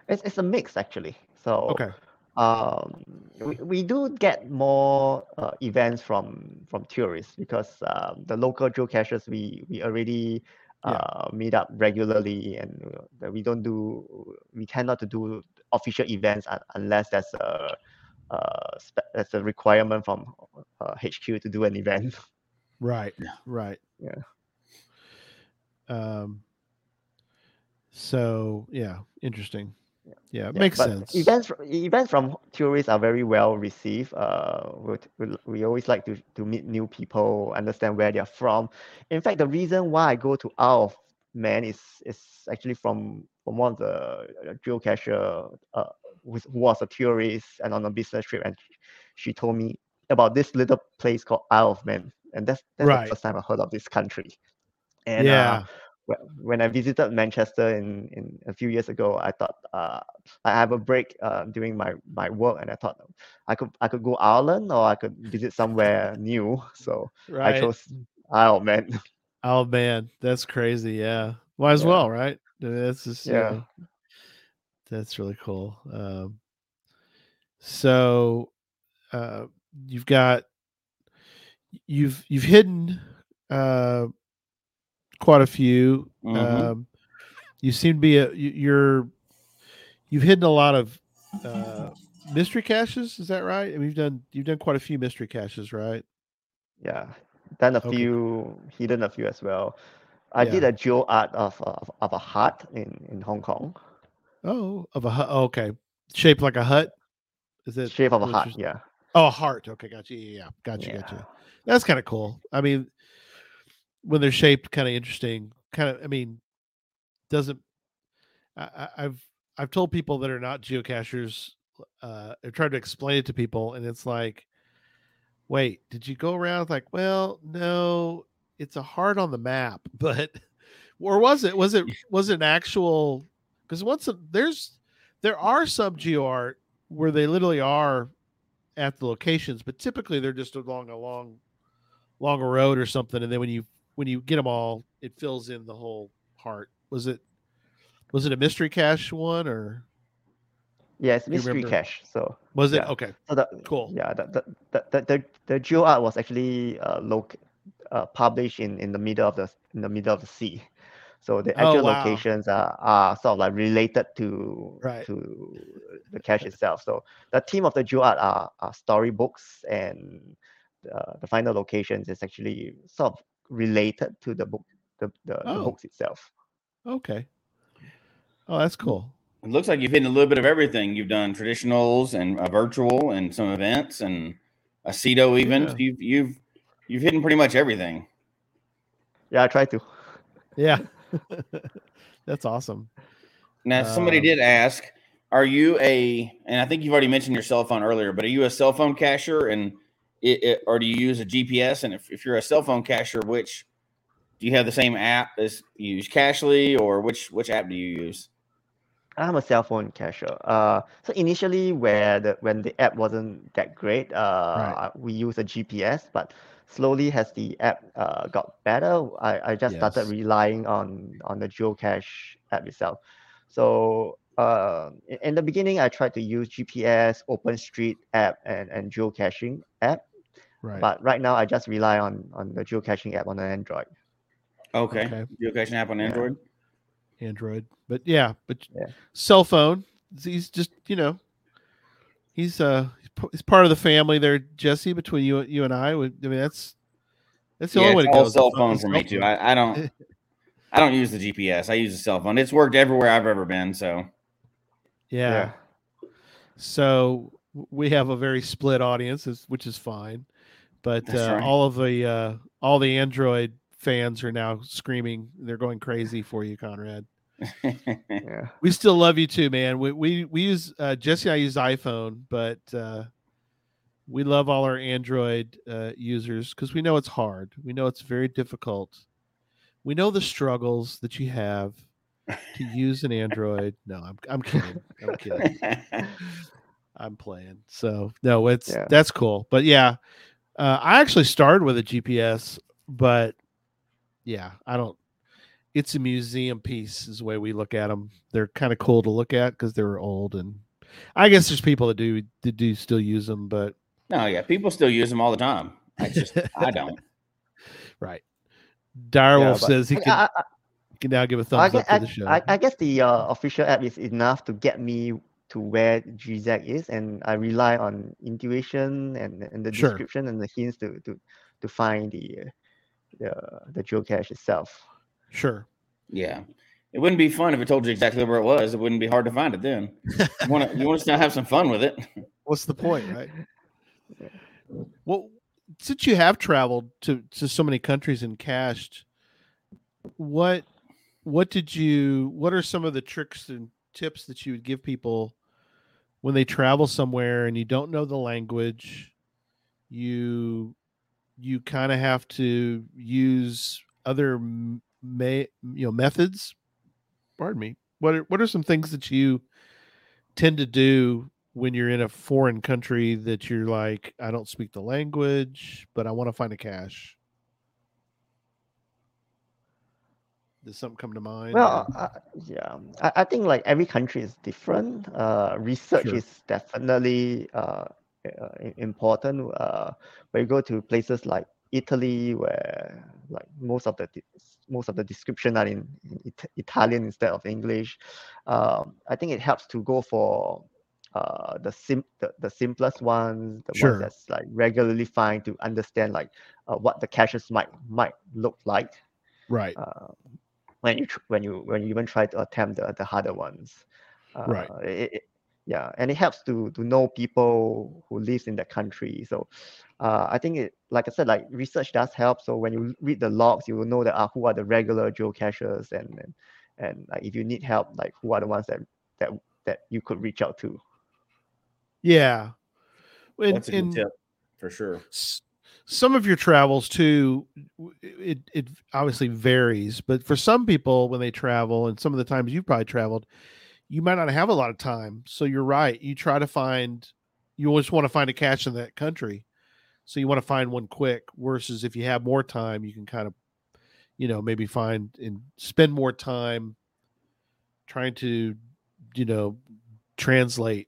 It's, it's a mix actually. So Okay. um, we, we do get more uh, events from from tourists because um, the local jewel geocachers we we already Yeah. uh, meet up regularly and uh, we don't do we tend not to do official events unless there's a uh, spe- there's a requirement from uh, HQ to do an event. Right. Yeah. Right. Yeah. Um. So yeah, interesting. Yeah, it Yeah, makes sense. Events fr- events from tourists are very well received. Uh, we, we, we always like to, to meet new people, understand where they're from. In fact, the reason why I go to Isle of Man is is actually from from one of the uh, geocacher uh, who was- who was a tourist and on a business trip, and she told me about this little place called Isle of Man, and that's that's Right. the first time I heard of this country. And uh, yeah. wh- when I visited Manchester in, in a few years ago, I thought uh, I have a break uh, during my, my work, and I thought I could I could go Ireland or I could visit somewhere new. So right. I chose Isle of Man. Oh man, that's crazy. Yeah. Why as Yeah. well, right? That's just you Yeah. that's really cool. Um. So, uh, you've got you've you've hidden uh quite a few Mhm. um you seem to be a you, you're you've hidden a lot of uh mystery caches is that right and we've done you've done quite a few mystery caches right Yeah, done a Okay. few, hidden a few as well. I did a geo art of, of, of a hut in, in Hong Kong, oh of a hut oh, okay. Shaped like a hut? Is it shape of a hut. Yeah, oh a heart. Okay gotcha. Yeah yeah gotcha Yeah. gotcha that's kind of cool. I mean when they're shaped kind of interesting. Kind of i mean doesn't I, I- i've i've told people that are not geocachers uh i've tried to explain it to people and it's like wait, did you go around like, well, no, it's a heart on the map, but or was it was it was it an actual because once a, there's there are some geo art where they literally are at the locations, but typically they're just along a long along a road or something, and then when you when you get them all, it fills in the whole heart. Was it was it a mystery cache one or Yeah, it's mystery cache. So was it Yeah. okay? So the, Cool. Yeah, the the the the, the, the geo art was actually uh, loc- uh, published in, in the middle of the in the middle of the sea. So the Oh, actual wow. locations are, are sort of like related to Right. to the cache itself. So the theme of the geo art are, are storybooks and uh, the final locations is actually sort of related to the book the, the, the Oh. books itself. Okay. Oh, that's cool. It looks like you've hit a little bit of everything. You've done traditionals and a virtual and some events and a CITO even. Yeah. You've you've you've hidden pretty much everything. Yeah, I try to. Yeah. that's awesome. Now, somebody Um, did ask, are you a, and I think you've already mentioned your cell phone earlier, but are you a cell phone cacher and it, it, or do you use a GPS? And if, if you're a cell phone cacher, which do you have the same app as you use Cachly or which, which app do you use? I'm a cell phone cacher. Uh, so initially, where the when the app wasn't that great, uh, we use a GPS. But slowly, as the app uh, got better, I, I just started relying on on the geocache app itself. So uh, in, in the beginning, I tried to use GPS, OpenStreet app, and and geocaching app. Right. But right now, I just rely on on the geocaching app on an Android. Okay. Okay. Geocaching app on Yeah. Android. But yeah, but Yeah. cell phone. He's just you know, he's uh he's part of the family there, Jesse. Between you you and I, I mean that's that's the Yeah, only way to go. cell phone for me too. I, I don't, I don't use the GPS. I use the cell phone. It's worked everywhere I've ever been. So yeah. So we have a very split audience, which is fine. But uh, right. all of the uh, all the Android fans are now screaming. They're going crazy for you, Conrad. Yeah. We still love you too, man. We we, we use uh, Jesse. and I use iPhone, but uh, we love all our Android uh, users because we know it's hard. We know it's very difficult. We know the struggles that you have to use an Android. No, I'm I'm kidding. I'm kidding. I'm playing. So no, it's Yeah. that's cool. But yeah, uh, I actually started with a GPS, but yeah, I don't. It's a museum piece, is the way we look at them. They're kind of cool to look at because they're old, and I guess there's people that do that do still use them, but no, yeah, people still use them all the time. I just, I don't. right. Direwolf Yeah, says he I- can, I- I- can now give a thumbs gue- up to I, the show. I, I guess the uh, official app is enough to get me to where GZAC is, and I rely on intuition and, and the Sure. description and the hints to to, to find the uh, the the geocache itself. sure. Yeah. It wouldn't be fun if it told you exactly where it was. It wouldn't be hard to find it then. You want to, you want to still have some fun with it. What's the point, right? Well, since you have traveled to to so many countries and cached, what what did you what are some of the tricks and tips that you would give people when they travel somewhere and you don't know the language? You you kind of have to use other may you know methods. Pardon me. What are what are some things that you tend to do when you're in a foreign country that you're like, I don't speak the language, but I want to find a cache? Does something come to mind? Well, uh, yeah, I, I think like every country is different. Uh, research Sure. is definitely uh, important. Uh, when you go to places like Italy, where like most of the most of the description are in, in It- Italian instead of English, um, I think it helps to go for uh, the sim the, the simplest ones, the Sure. ones that's like regularly fine to understand like uh, what the caches might might look like right. uh, when you tr- when you when you even try to attempt the, the harder ones. Uh, Right. it- yeah, and it helps to to know people who lives in that country. So uh, I think it, like I said, like research does help. So when you read the logs, you will know that uh, who are the regular geocachers and and and like if you need help, like who are the ones that that that you could reach out to. Yeah. And, That's a good and tip. for sure. S- Some of your travels too, it it obviously varies, but for some people when they travel, and some of the times you've probably traveled, you might not have a lot of time. So you're right. You try to find, you always want to find a cache in that country. So you want to find one quick. Versus if you have more time, you can kind of, you know, maybe find and spend more time trying to, you know, translate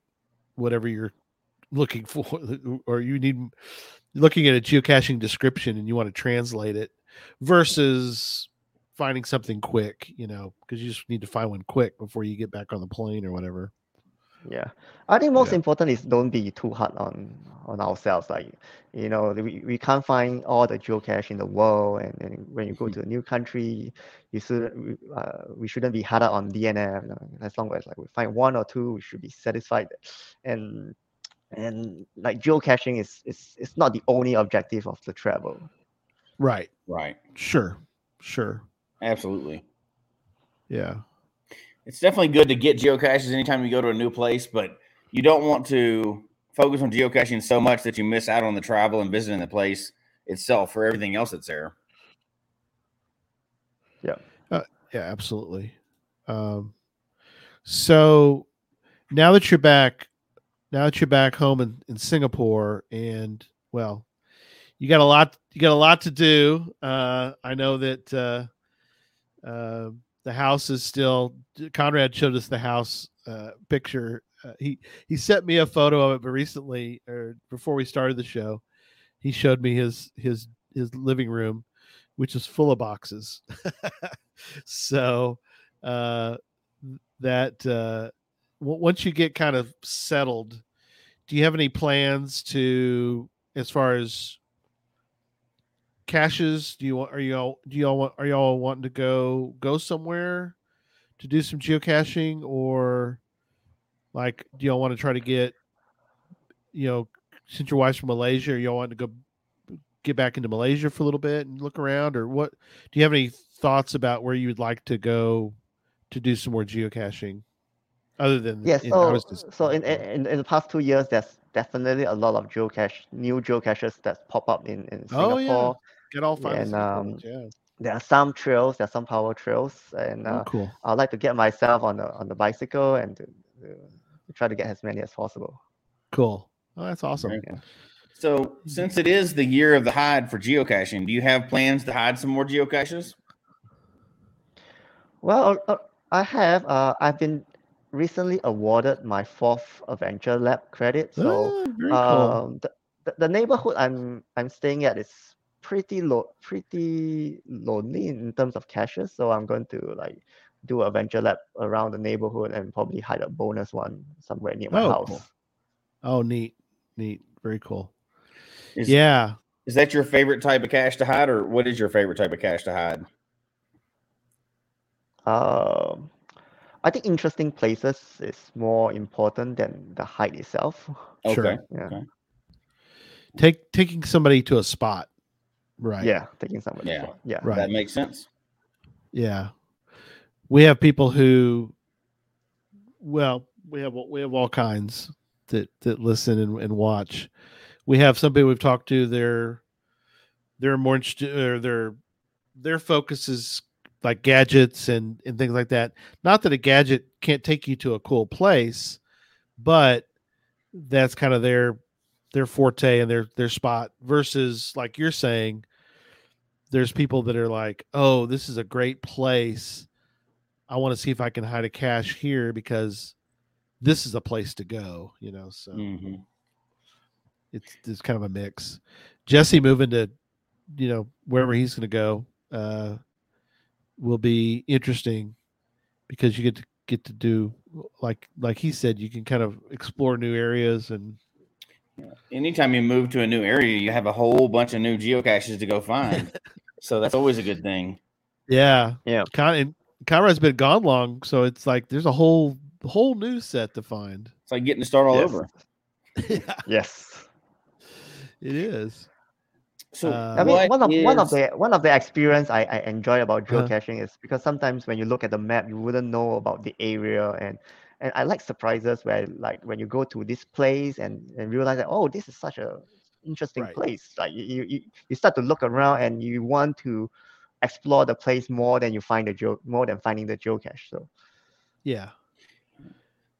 whatever you're looking for, or you need looking at a geocaching description and you want to translate it versus finding something quick, you know, because you just need to find one quick before you get back on the plane or whatever. Yeah, I think most Yeah. important is don't be too hard on on ourselves. Like, you know, we, we can't find all the geocache in the world, and, and when you go to a new country, you should we- uh, we shouldn't be harder on DNF. you know, As long as like we find one or two, we should be satisfied. And and like geocaching is is is not the only objective of the travel. Right. Right. Sure. Sure. Absolutely. Yeah. It's definitely good to get geocaches anytime you go to a new place, but you don't want to focus on geocaching so much that you miss out on the travel and visiting the place itself for everything else that's there. Yeah, Uh, yeah, absolutely. Um, so now that you're back, now that you're back home in, in Singapore, and well, you got a lot, you got a lot to do. Uh, I know that uh, uh, the house is still. Conrad showed us the house uh, picture. Uh, he he sent me a photo of it, but recently, or before we started the show, he showed me his his his living room, which is full of boxes. so uh that uh w- once you get kind of settled do you have any plans to as far as caches do you want are you all do you all want are you all wanting to go go somewhere to do some geocaching or like do y'all want to try to get you know since your wife's from malaysia you all want to go get back into malaysia for a little bit and look around or what do you have any thoughts about where you would like to go to do some more geocaching other than Yes. I So, just- so in, in in the past two years, there's definitely a lot of geocache, new geocaches that pop up in, in Oh, Singapore. yeah. Get all five and, um, yeah There are some trails, there are some power trails, and oh, uh, cool I'd like to get myself on the on the bicycle and to, to, to try to get as many as possible. cool oh that's awesome Very cool. So, since it is the year of the hide for geocaching, do you have plans to hide some more geocaches? Well, uh, I have. Uh, I've been recently awarded my fourth Adventure Lab credit. So, very cool um, the, the the neighborhood I'm I'm staying at is pretty low, pretty lonely in terms of caches. So I'm going to like do a venture Lab around the neighborhood and probably hide a bonus one somewhere near my Oh, house. cool. oh neat neat very cool Is, yeah Is that your favorite type of cache to hide, or what is your favorite type of cache to hide? Um, I think interesting places is more important than the height itself. Sure. Yeah. Okay. take taking somebody to a spot right Yeah, taking somebody. Yeah. spot. Yeah. Right. That makes sense. Yeah. We have people who well, we have we have all kinds that that listen and, and watch. We have some people we've talked to they're they're more interested or their their focus is like gadgets and and things like that. Not that a gadget can't take you to a cool place, but that's kind of their their forte and their their spot versus like you're saying there's people that are like, "Oh, this is a great place. I want to see if I can hide a cache here because this is a place to go." You know, so Mhm. it's it's kind of a mix. Jesse moving to, you know, wherever he's going to go, uh, will be interesting because you get to get to do like like he said, you can kind of explore new areas and Anytime you move to a new area, you have a whole bunch of new geocaches to go find. so that's always a good thing. yeah, Yeah. Con- and Conrad's been gone long, so it's like there's a whole whole new set to find. It's like getting to start all Yes. over. yeah, Yes. it is. So Uh, I mean, one of one of the one of the experience I, I enjoy about Uh-huh. geocaching is because sometimes when you look at the map, you wouldn't know about the area, and and I like surprises where like when you go to this place and and realize that oh, this is such a interesting Right. place. Like you, you, you- you start to look around and you want to explore the place more than you find the geo more than finding the geocache. So Yeah.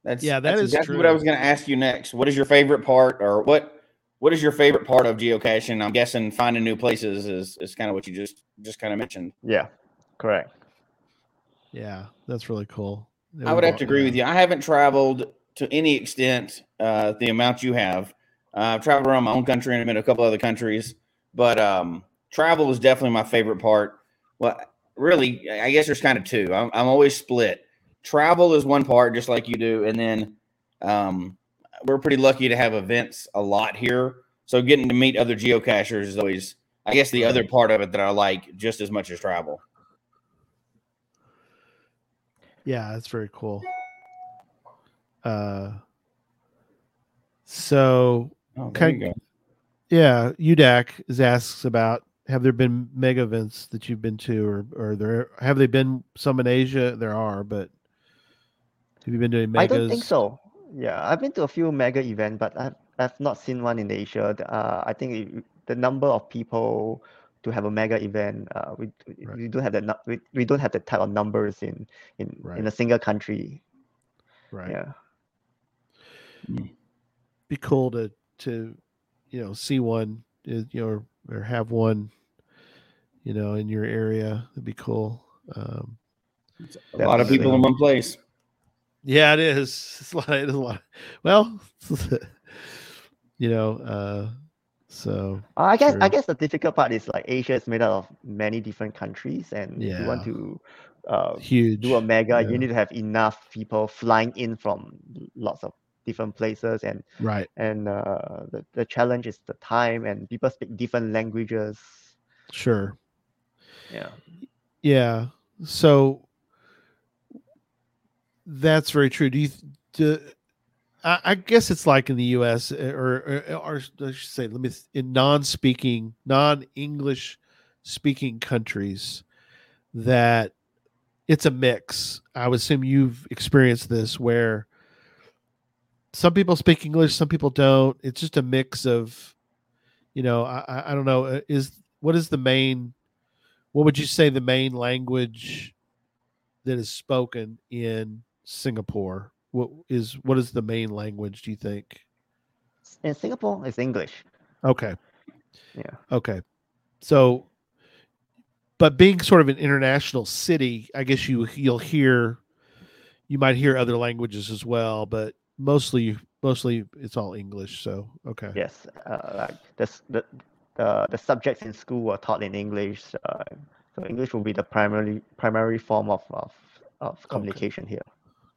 That's Yeah, that that's is exactly what I was going to ask you next. What is your favorite part, or what what is your favorite part of geocaching? I'm guessing finding new places is is kind of what you just just kind of mentioned. yeah, correct. Yeah. That's really cool. I would have to agree with you. I haven't traveled to any extent uh, the amount you have. Uh, I've traveled around my own country and I've been to a couple other countries, but um, travel is definitely my favorite part. Well, really, I guess there's kind of two. I'm, I'm always split. Travel is one part, just like you do, and then um, we're pretty lucky to have events a lot here. So getting to meet other geocachers is always, I guess, the other part of it that I like just as much as travel. Yeah, that's very cool. Uh, so Oh, there you Okay. yeah, UDAC is asks about have there been mega events that you've been to, or or there have they been some in Asia? There are, but have you been doing I megas? don't think so. Yeah, I've been to a few mega events, but I've I've not seen one in Asia. Uh, I think it, the number of people to have a mega event, uh, we we- Right. we don't have the nu- we, we don't have the type of numbers in in Right. in a single country. Right. Yeah. Be cool to to you know see one, you know, or, or have one, you know, in your area. That'd be cool. Um, A lot of people in one place. Yeah, it is. It's a lot. It is a lot. Well, you know, uh, so Uh, I guess I guess the difficult part is like Asia is made out of many different countries, and if you want to uh, huge. do a mega, yeah. you need to have enough people flying in from lots of different places, and right. and uh, the the challenge is the time, and people speak different languages. Sure. Yeah. Yeah. So that's very true. Do you? Do, I, I guess it's like in the U.S. uh, or, or, or I should say, let me in non-speaking, non-English speaking countries that it's a mix. I would assume you've experienced this where some people speak English, some people don't. It's just a mix of, you know, I, I, don't know. uh, Is what is the main? What would you say the main language that is spoken in Singapore? What is what is the main language? Do you think? In Singapore, it's English. Okay. Yeah. Okay. So, but being sort of an international city, I guess you you'll hear, you might hear other languages as well, but mostly mostly it's all English. So okay. Yes. Uh, like the the the the subjects in school are taught in English. Uh, so English will be the primary primary form of of, of communication here.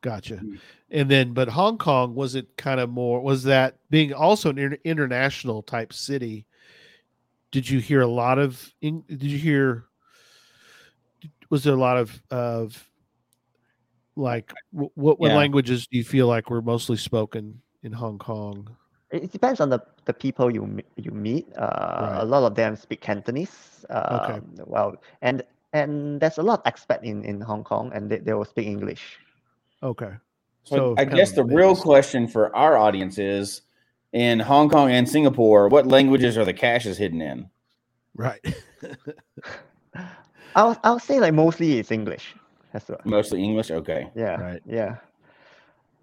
Gotcha. Mm. And then, but Hong Kong was it kind of more? Was that being also an inter- international type city? Did you hear a lot of? Did you hear? Was there a lot of of like what what Yeah. languages do you feel like were mostly spoken in Hong Kong? It it depends on the, the people you you meet. Uh, Right. A lot of them speak Cantonese. Uh, Well, and and there's a lot of expat in, in Hong Kong, and they, they will speak English. Okay. So, I guess the a real question for our audience is in Hong Kong and Singapore, what languages are the caches hidden in? right. I'll I'll say like mostly it's English. That's what. Mostly English. Okay. Yeah. Right. Yeah.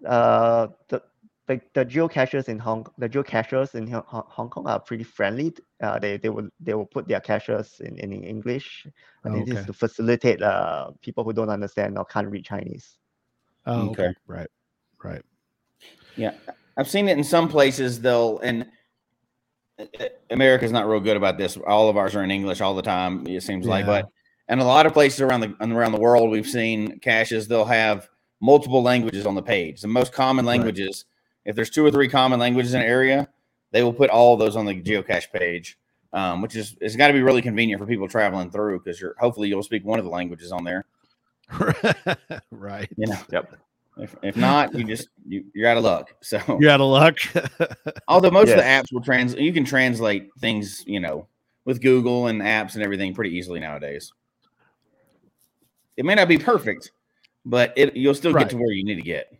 Uh, the the, the geocachers in Hong the geocachers in Hong, Hong- Hong Kong are pretty friendly. Uh, they they will they will put their caches in, in English. I think this Okay. is to facilitate uh people who don't understand or can't read Chinese. Oh, okay. Okay. Right. Right. Yeah, I've seen it in some places. They'll and uh, America's not real good about this. All of ours are in English all the time. It seems like, but and a lot of places around the around the world, we've seen caches. They'll have multiple languages on the page. The most common Right. languages. If there's two or three common languages in an area, they will put all of those on the geocache page, um, which is it's got to be really convenient for people traveling through because you're hopefully you'll speak one of the languages on there. right. You know, Yep. if, if not, you just you, you're out of luck. So You're out of luck. Although most of the apps will translate you can translate things, you know, with Google and apps and everything pretty easily nowadays. It may not be perfect, but it you'll still Right. get to where you need to get.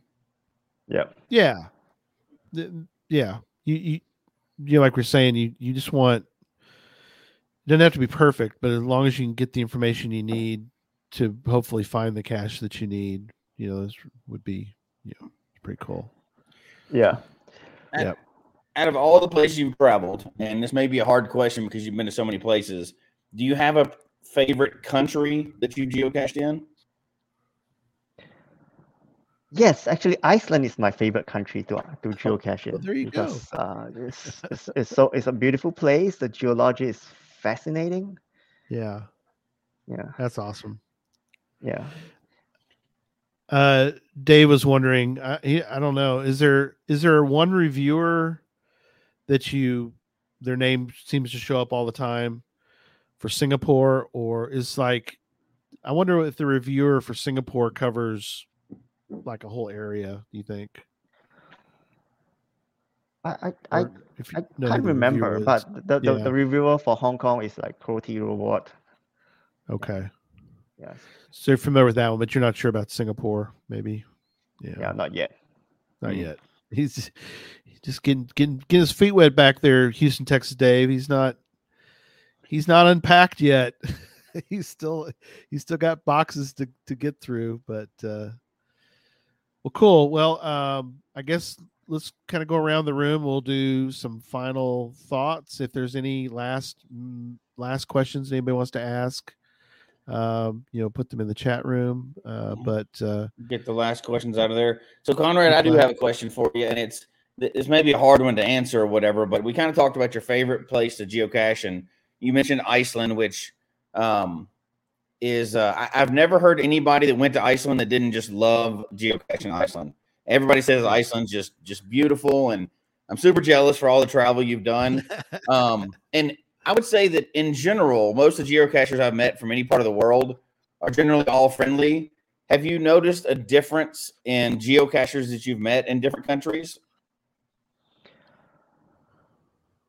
Yep. Yeah. Th- Yeah. You, you you like we're saying, you you just want it doesn't have to be perfect, but as long as you can get the information you need to hopefully find the cache that you need, you know, this would be you know pretty cool. Yeah. Yep. Out of all the places you've traveled, and this may be a hard question because you've been to so many places, do you have a favorite country that you geocached in? Yes, actually, Iceland is my favorite country to to geocache in well, there you go. because uh, it's, it's it's so it's a beautiful place. The geology is fascinating. Yeah, Yeah, that's awesome. yeah. Uh, Dave was wondering. I, I don't know. Is there is there one reviewer that you their name seems to show up all the time for Singapore, or is like I wonder if the reviewer for Singapore covers like a whole area. Do you think? I I, I, if you I can't remember, but the, the, Yeah. the reviewer for Hong Kong is like Crowty Robot. okay, Yes. so you're familiar with that one, but you're not sure about Singapore, maybe. Yeah, Yeah, not yet. not Mm. yet. He's he's just getting getting getting his feet wet back there, Houston, Texas. Dave, he's not he's not unpacked yet. he's still he's still got boxes to to get through, but uh well, cool. Well, um, I guess let's kind of go around the room. We'll do some final thoughts. If there's any last mm, last questions anybody wants to ask, um, you know, put them in the chat room. Uh, but uh, Get the last questions out of there. So, Conrad, I do have a question for you, and it's this may be a hard one to answer or whatever, but we kind of talked about your favorite place to geocache, and you mentioned Iceland, which um, is uh, I, I've never heard anybody that went to Iceland that didn't just love geocaching Iceland. Everybody says Iceland's just just beautiful, and I'm super jealous for all the travel you've done. Um, and I would say that in general, most of the geocachers I've met from any part of the world are generally all friendly. Have you noticed a difference in geocachers that you've met in different countries?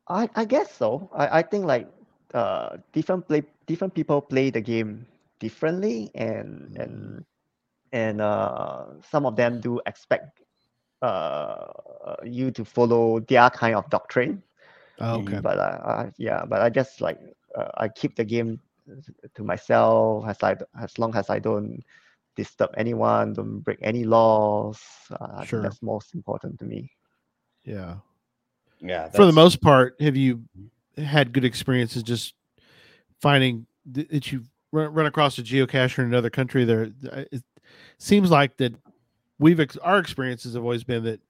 I, I guess so. I, I think like uh different play different people play the game differently and and and uh some of them do expect uh you to follow their kind of doctrine. oh, okay, But I, I yeah, but I just like uh, I keep the game to myself as I as long as I don't disturb anyone, don't break any laws. Uh, Sure. that's most important to me. yeah. Yeah, for the most part, have you had good experiences just finding th- that you run, run across a geocacher in another country? There, uh, it seems like that we've ex- our experiences have always been that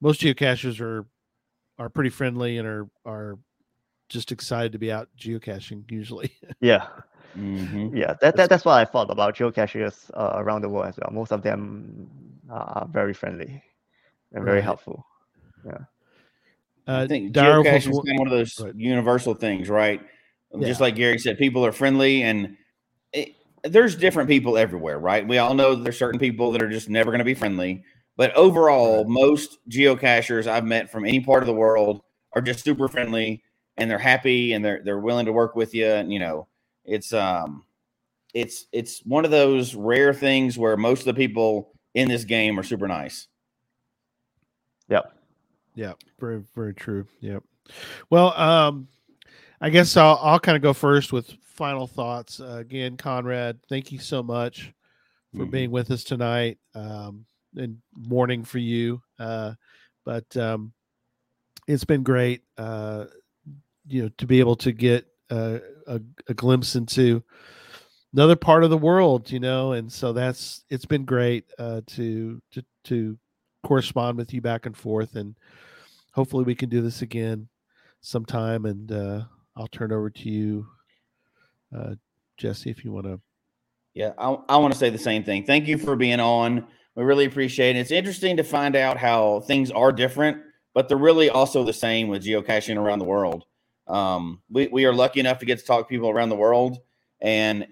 most geocachers are are pretty friendly and are are just excited to be out geocaching. Usually, Yeah. Mhm. Yeah, that, that that's what I thought about geocachers uh, around the world as well. Most of them are very friendly and very Right. helpful. uh, I think Dara geocaching is one of those ahead. universal things, right? Just like Gary said, people are friendly, and it, there's different people everywhere, right? We all know there's certain people that are just never going to be friendly, but overall, most geocachers I've met from any part of the world are just super friendly, and they're happy, and they're they're willing to work with you, and you know, it's um, it's it's one of those rare things where most of the people in this game are super nice. Yep. Yeah, very very true. Yep. Well, um, I guess I'll I'll kind of go first with final thoughts. Uh, again, Conrad, thank you so much for Mhm. being with us tonight. Um, and morning for you. Uh, but um, it's been great. Uh, you know, to be able to get uh, a, a glimpse into another part of the world, you know, and so that's it's been great uh, to to to correspond with you back and forth, and hopefully we can do this again sometime. And uh, I'll turn over to you, uh, Jesse, if you want to. Yeah, I, I want to say the same thing. Thank you for being on. We really appreciate it. It's interesting to find out how things are different, but they're really also the same with geocaching around the world. Um, we, we are lucky enough to get to talk to people around the world. And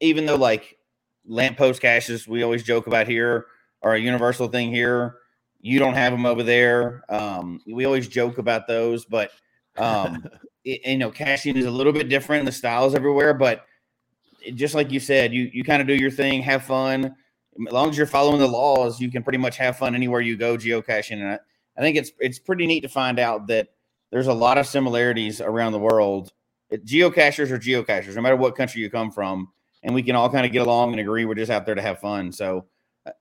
even though, like, lamppost caches, we always joke about here, are a universal thing here, you don't have them over there. Um, we always joke about those, but, um, it, you know, caching is a little bit different. The styles everywhere, but it- just like you said, you you kind of do your thing, have fun. As long as you're following the laws, you can pretty much have fun anywhere you go geocaching. And I, I think it's it's pretty neat to find out that there's a lot of similarities around the world. It, geocachers are geocachers, no matter what country you come from, and we can all kind of get along and agree we're just out there to have fun. So,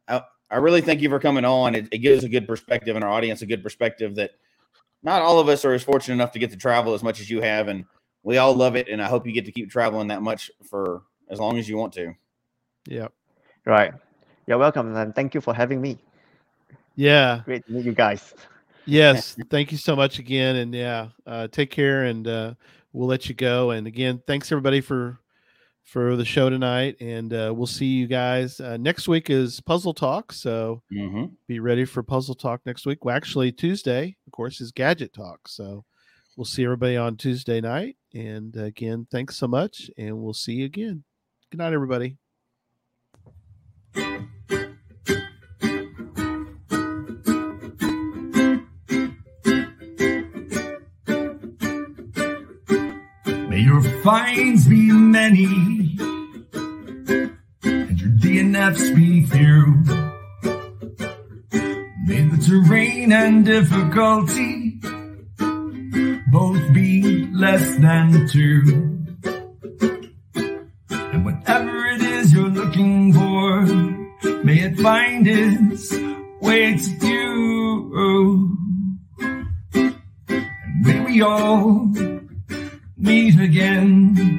I, I really thank you for coming on. It, it gives a good perspective and our audience a good perspective that not all of us are as fortunate enough to get to travel as much as you have, and we all love it. And I hope you get to keep traveling that much for as long as you want to. Yeah. Right. You're welcome, and thank you for having me. Yeah. Great to meet you guys. Yes. Thank you so much again. And yeah, uh, take care and uh, we'll let you go. And again, thanks everybody for for the show tonight. And uh, we'll see you guys uh, next week is Puzzle Talk. So Mm-hmm. be ready for Puzzle Talk next week. Well, actually, Tuesday, of course, is Gadget Talk. So we'll see everybody on Tuesday night. And again, thanks so much. And we'll see you again. Good night, everybody. May your finds be many and be few. May the terrain and difficulty both be less than two. And whatever it is you're looking for, may it find its way to you. And may we all meet again.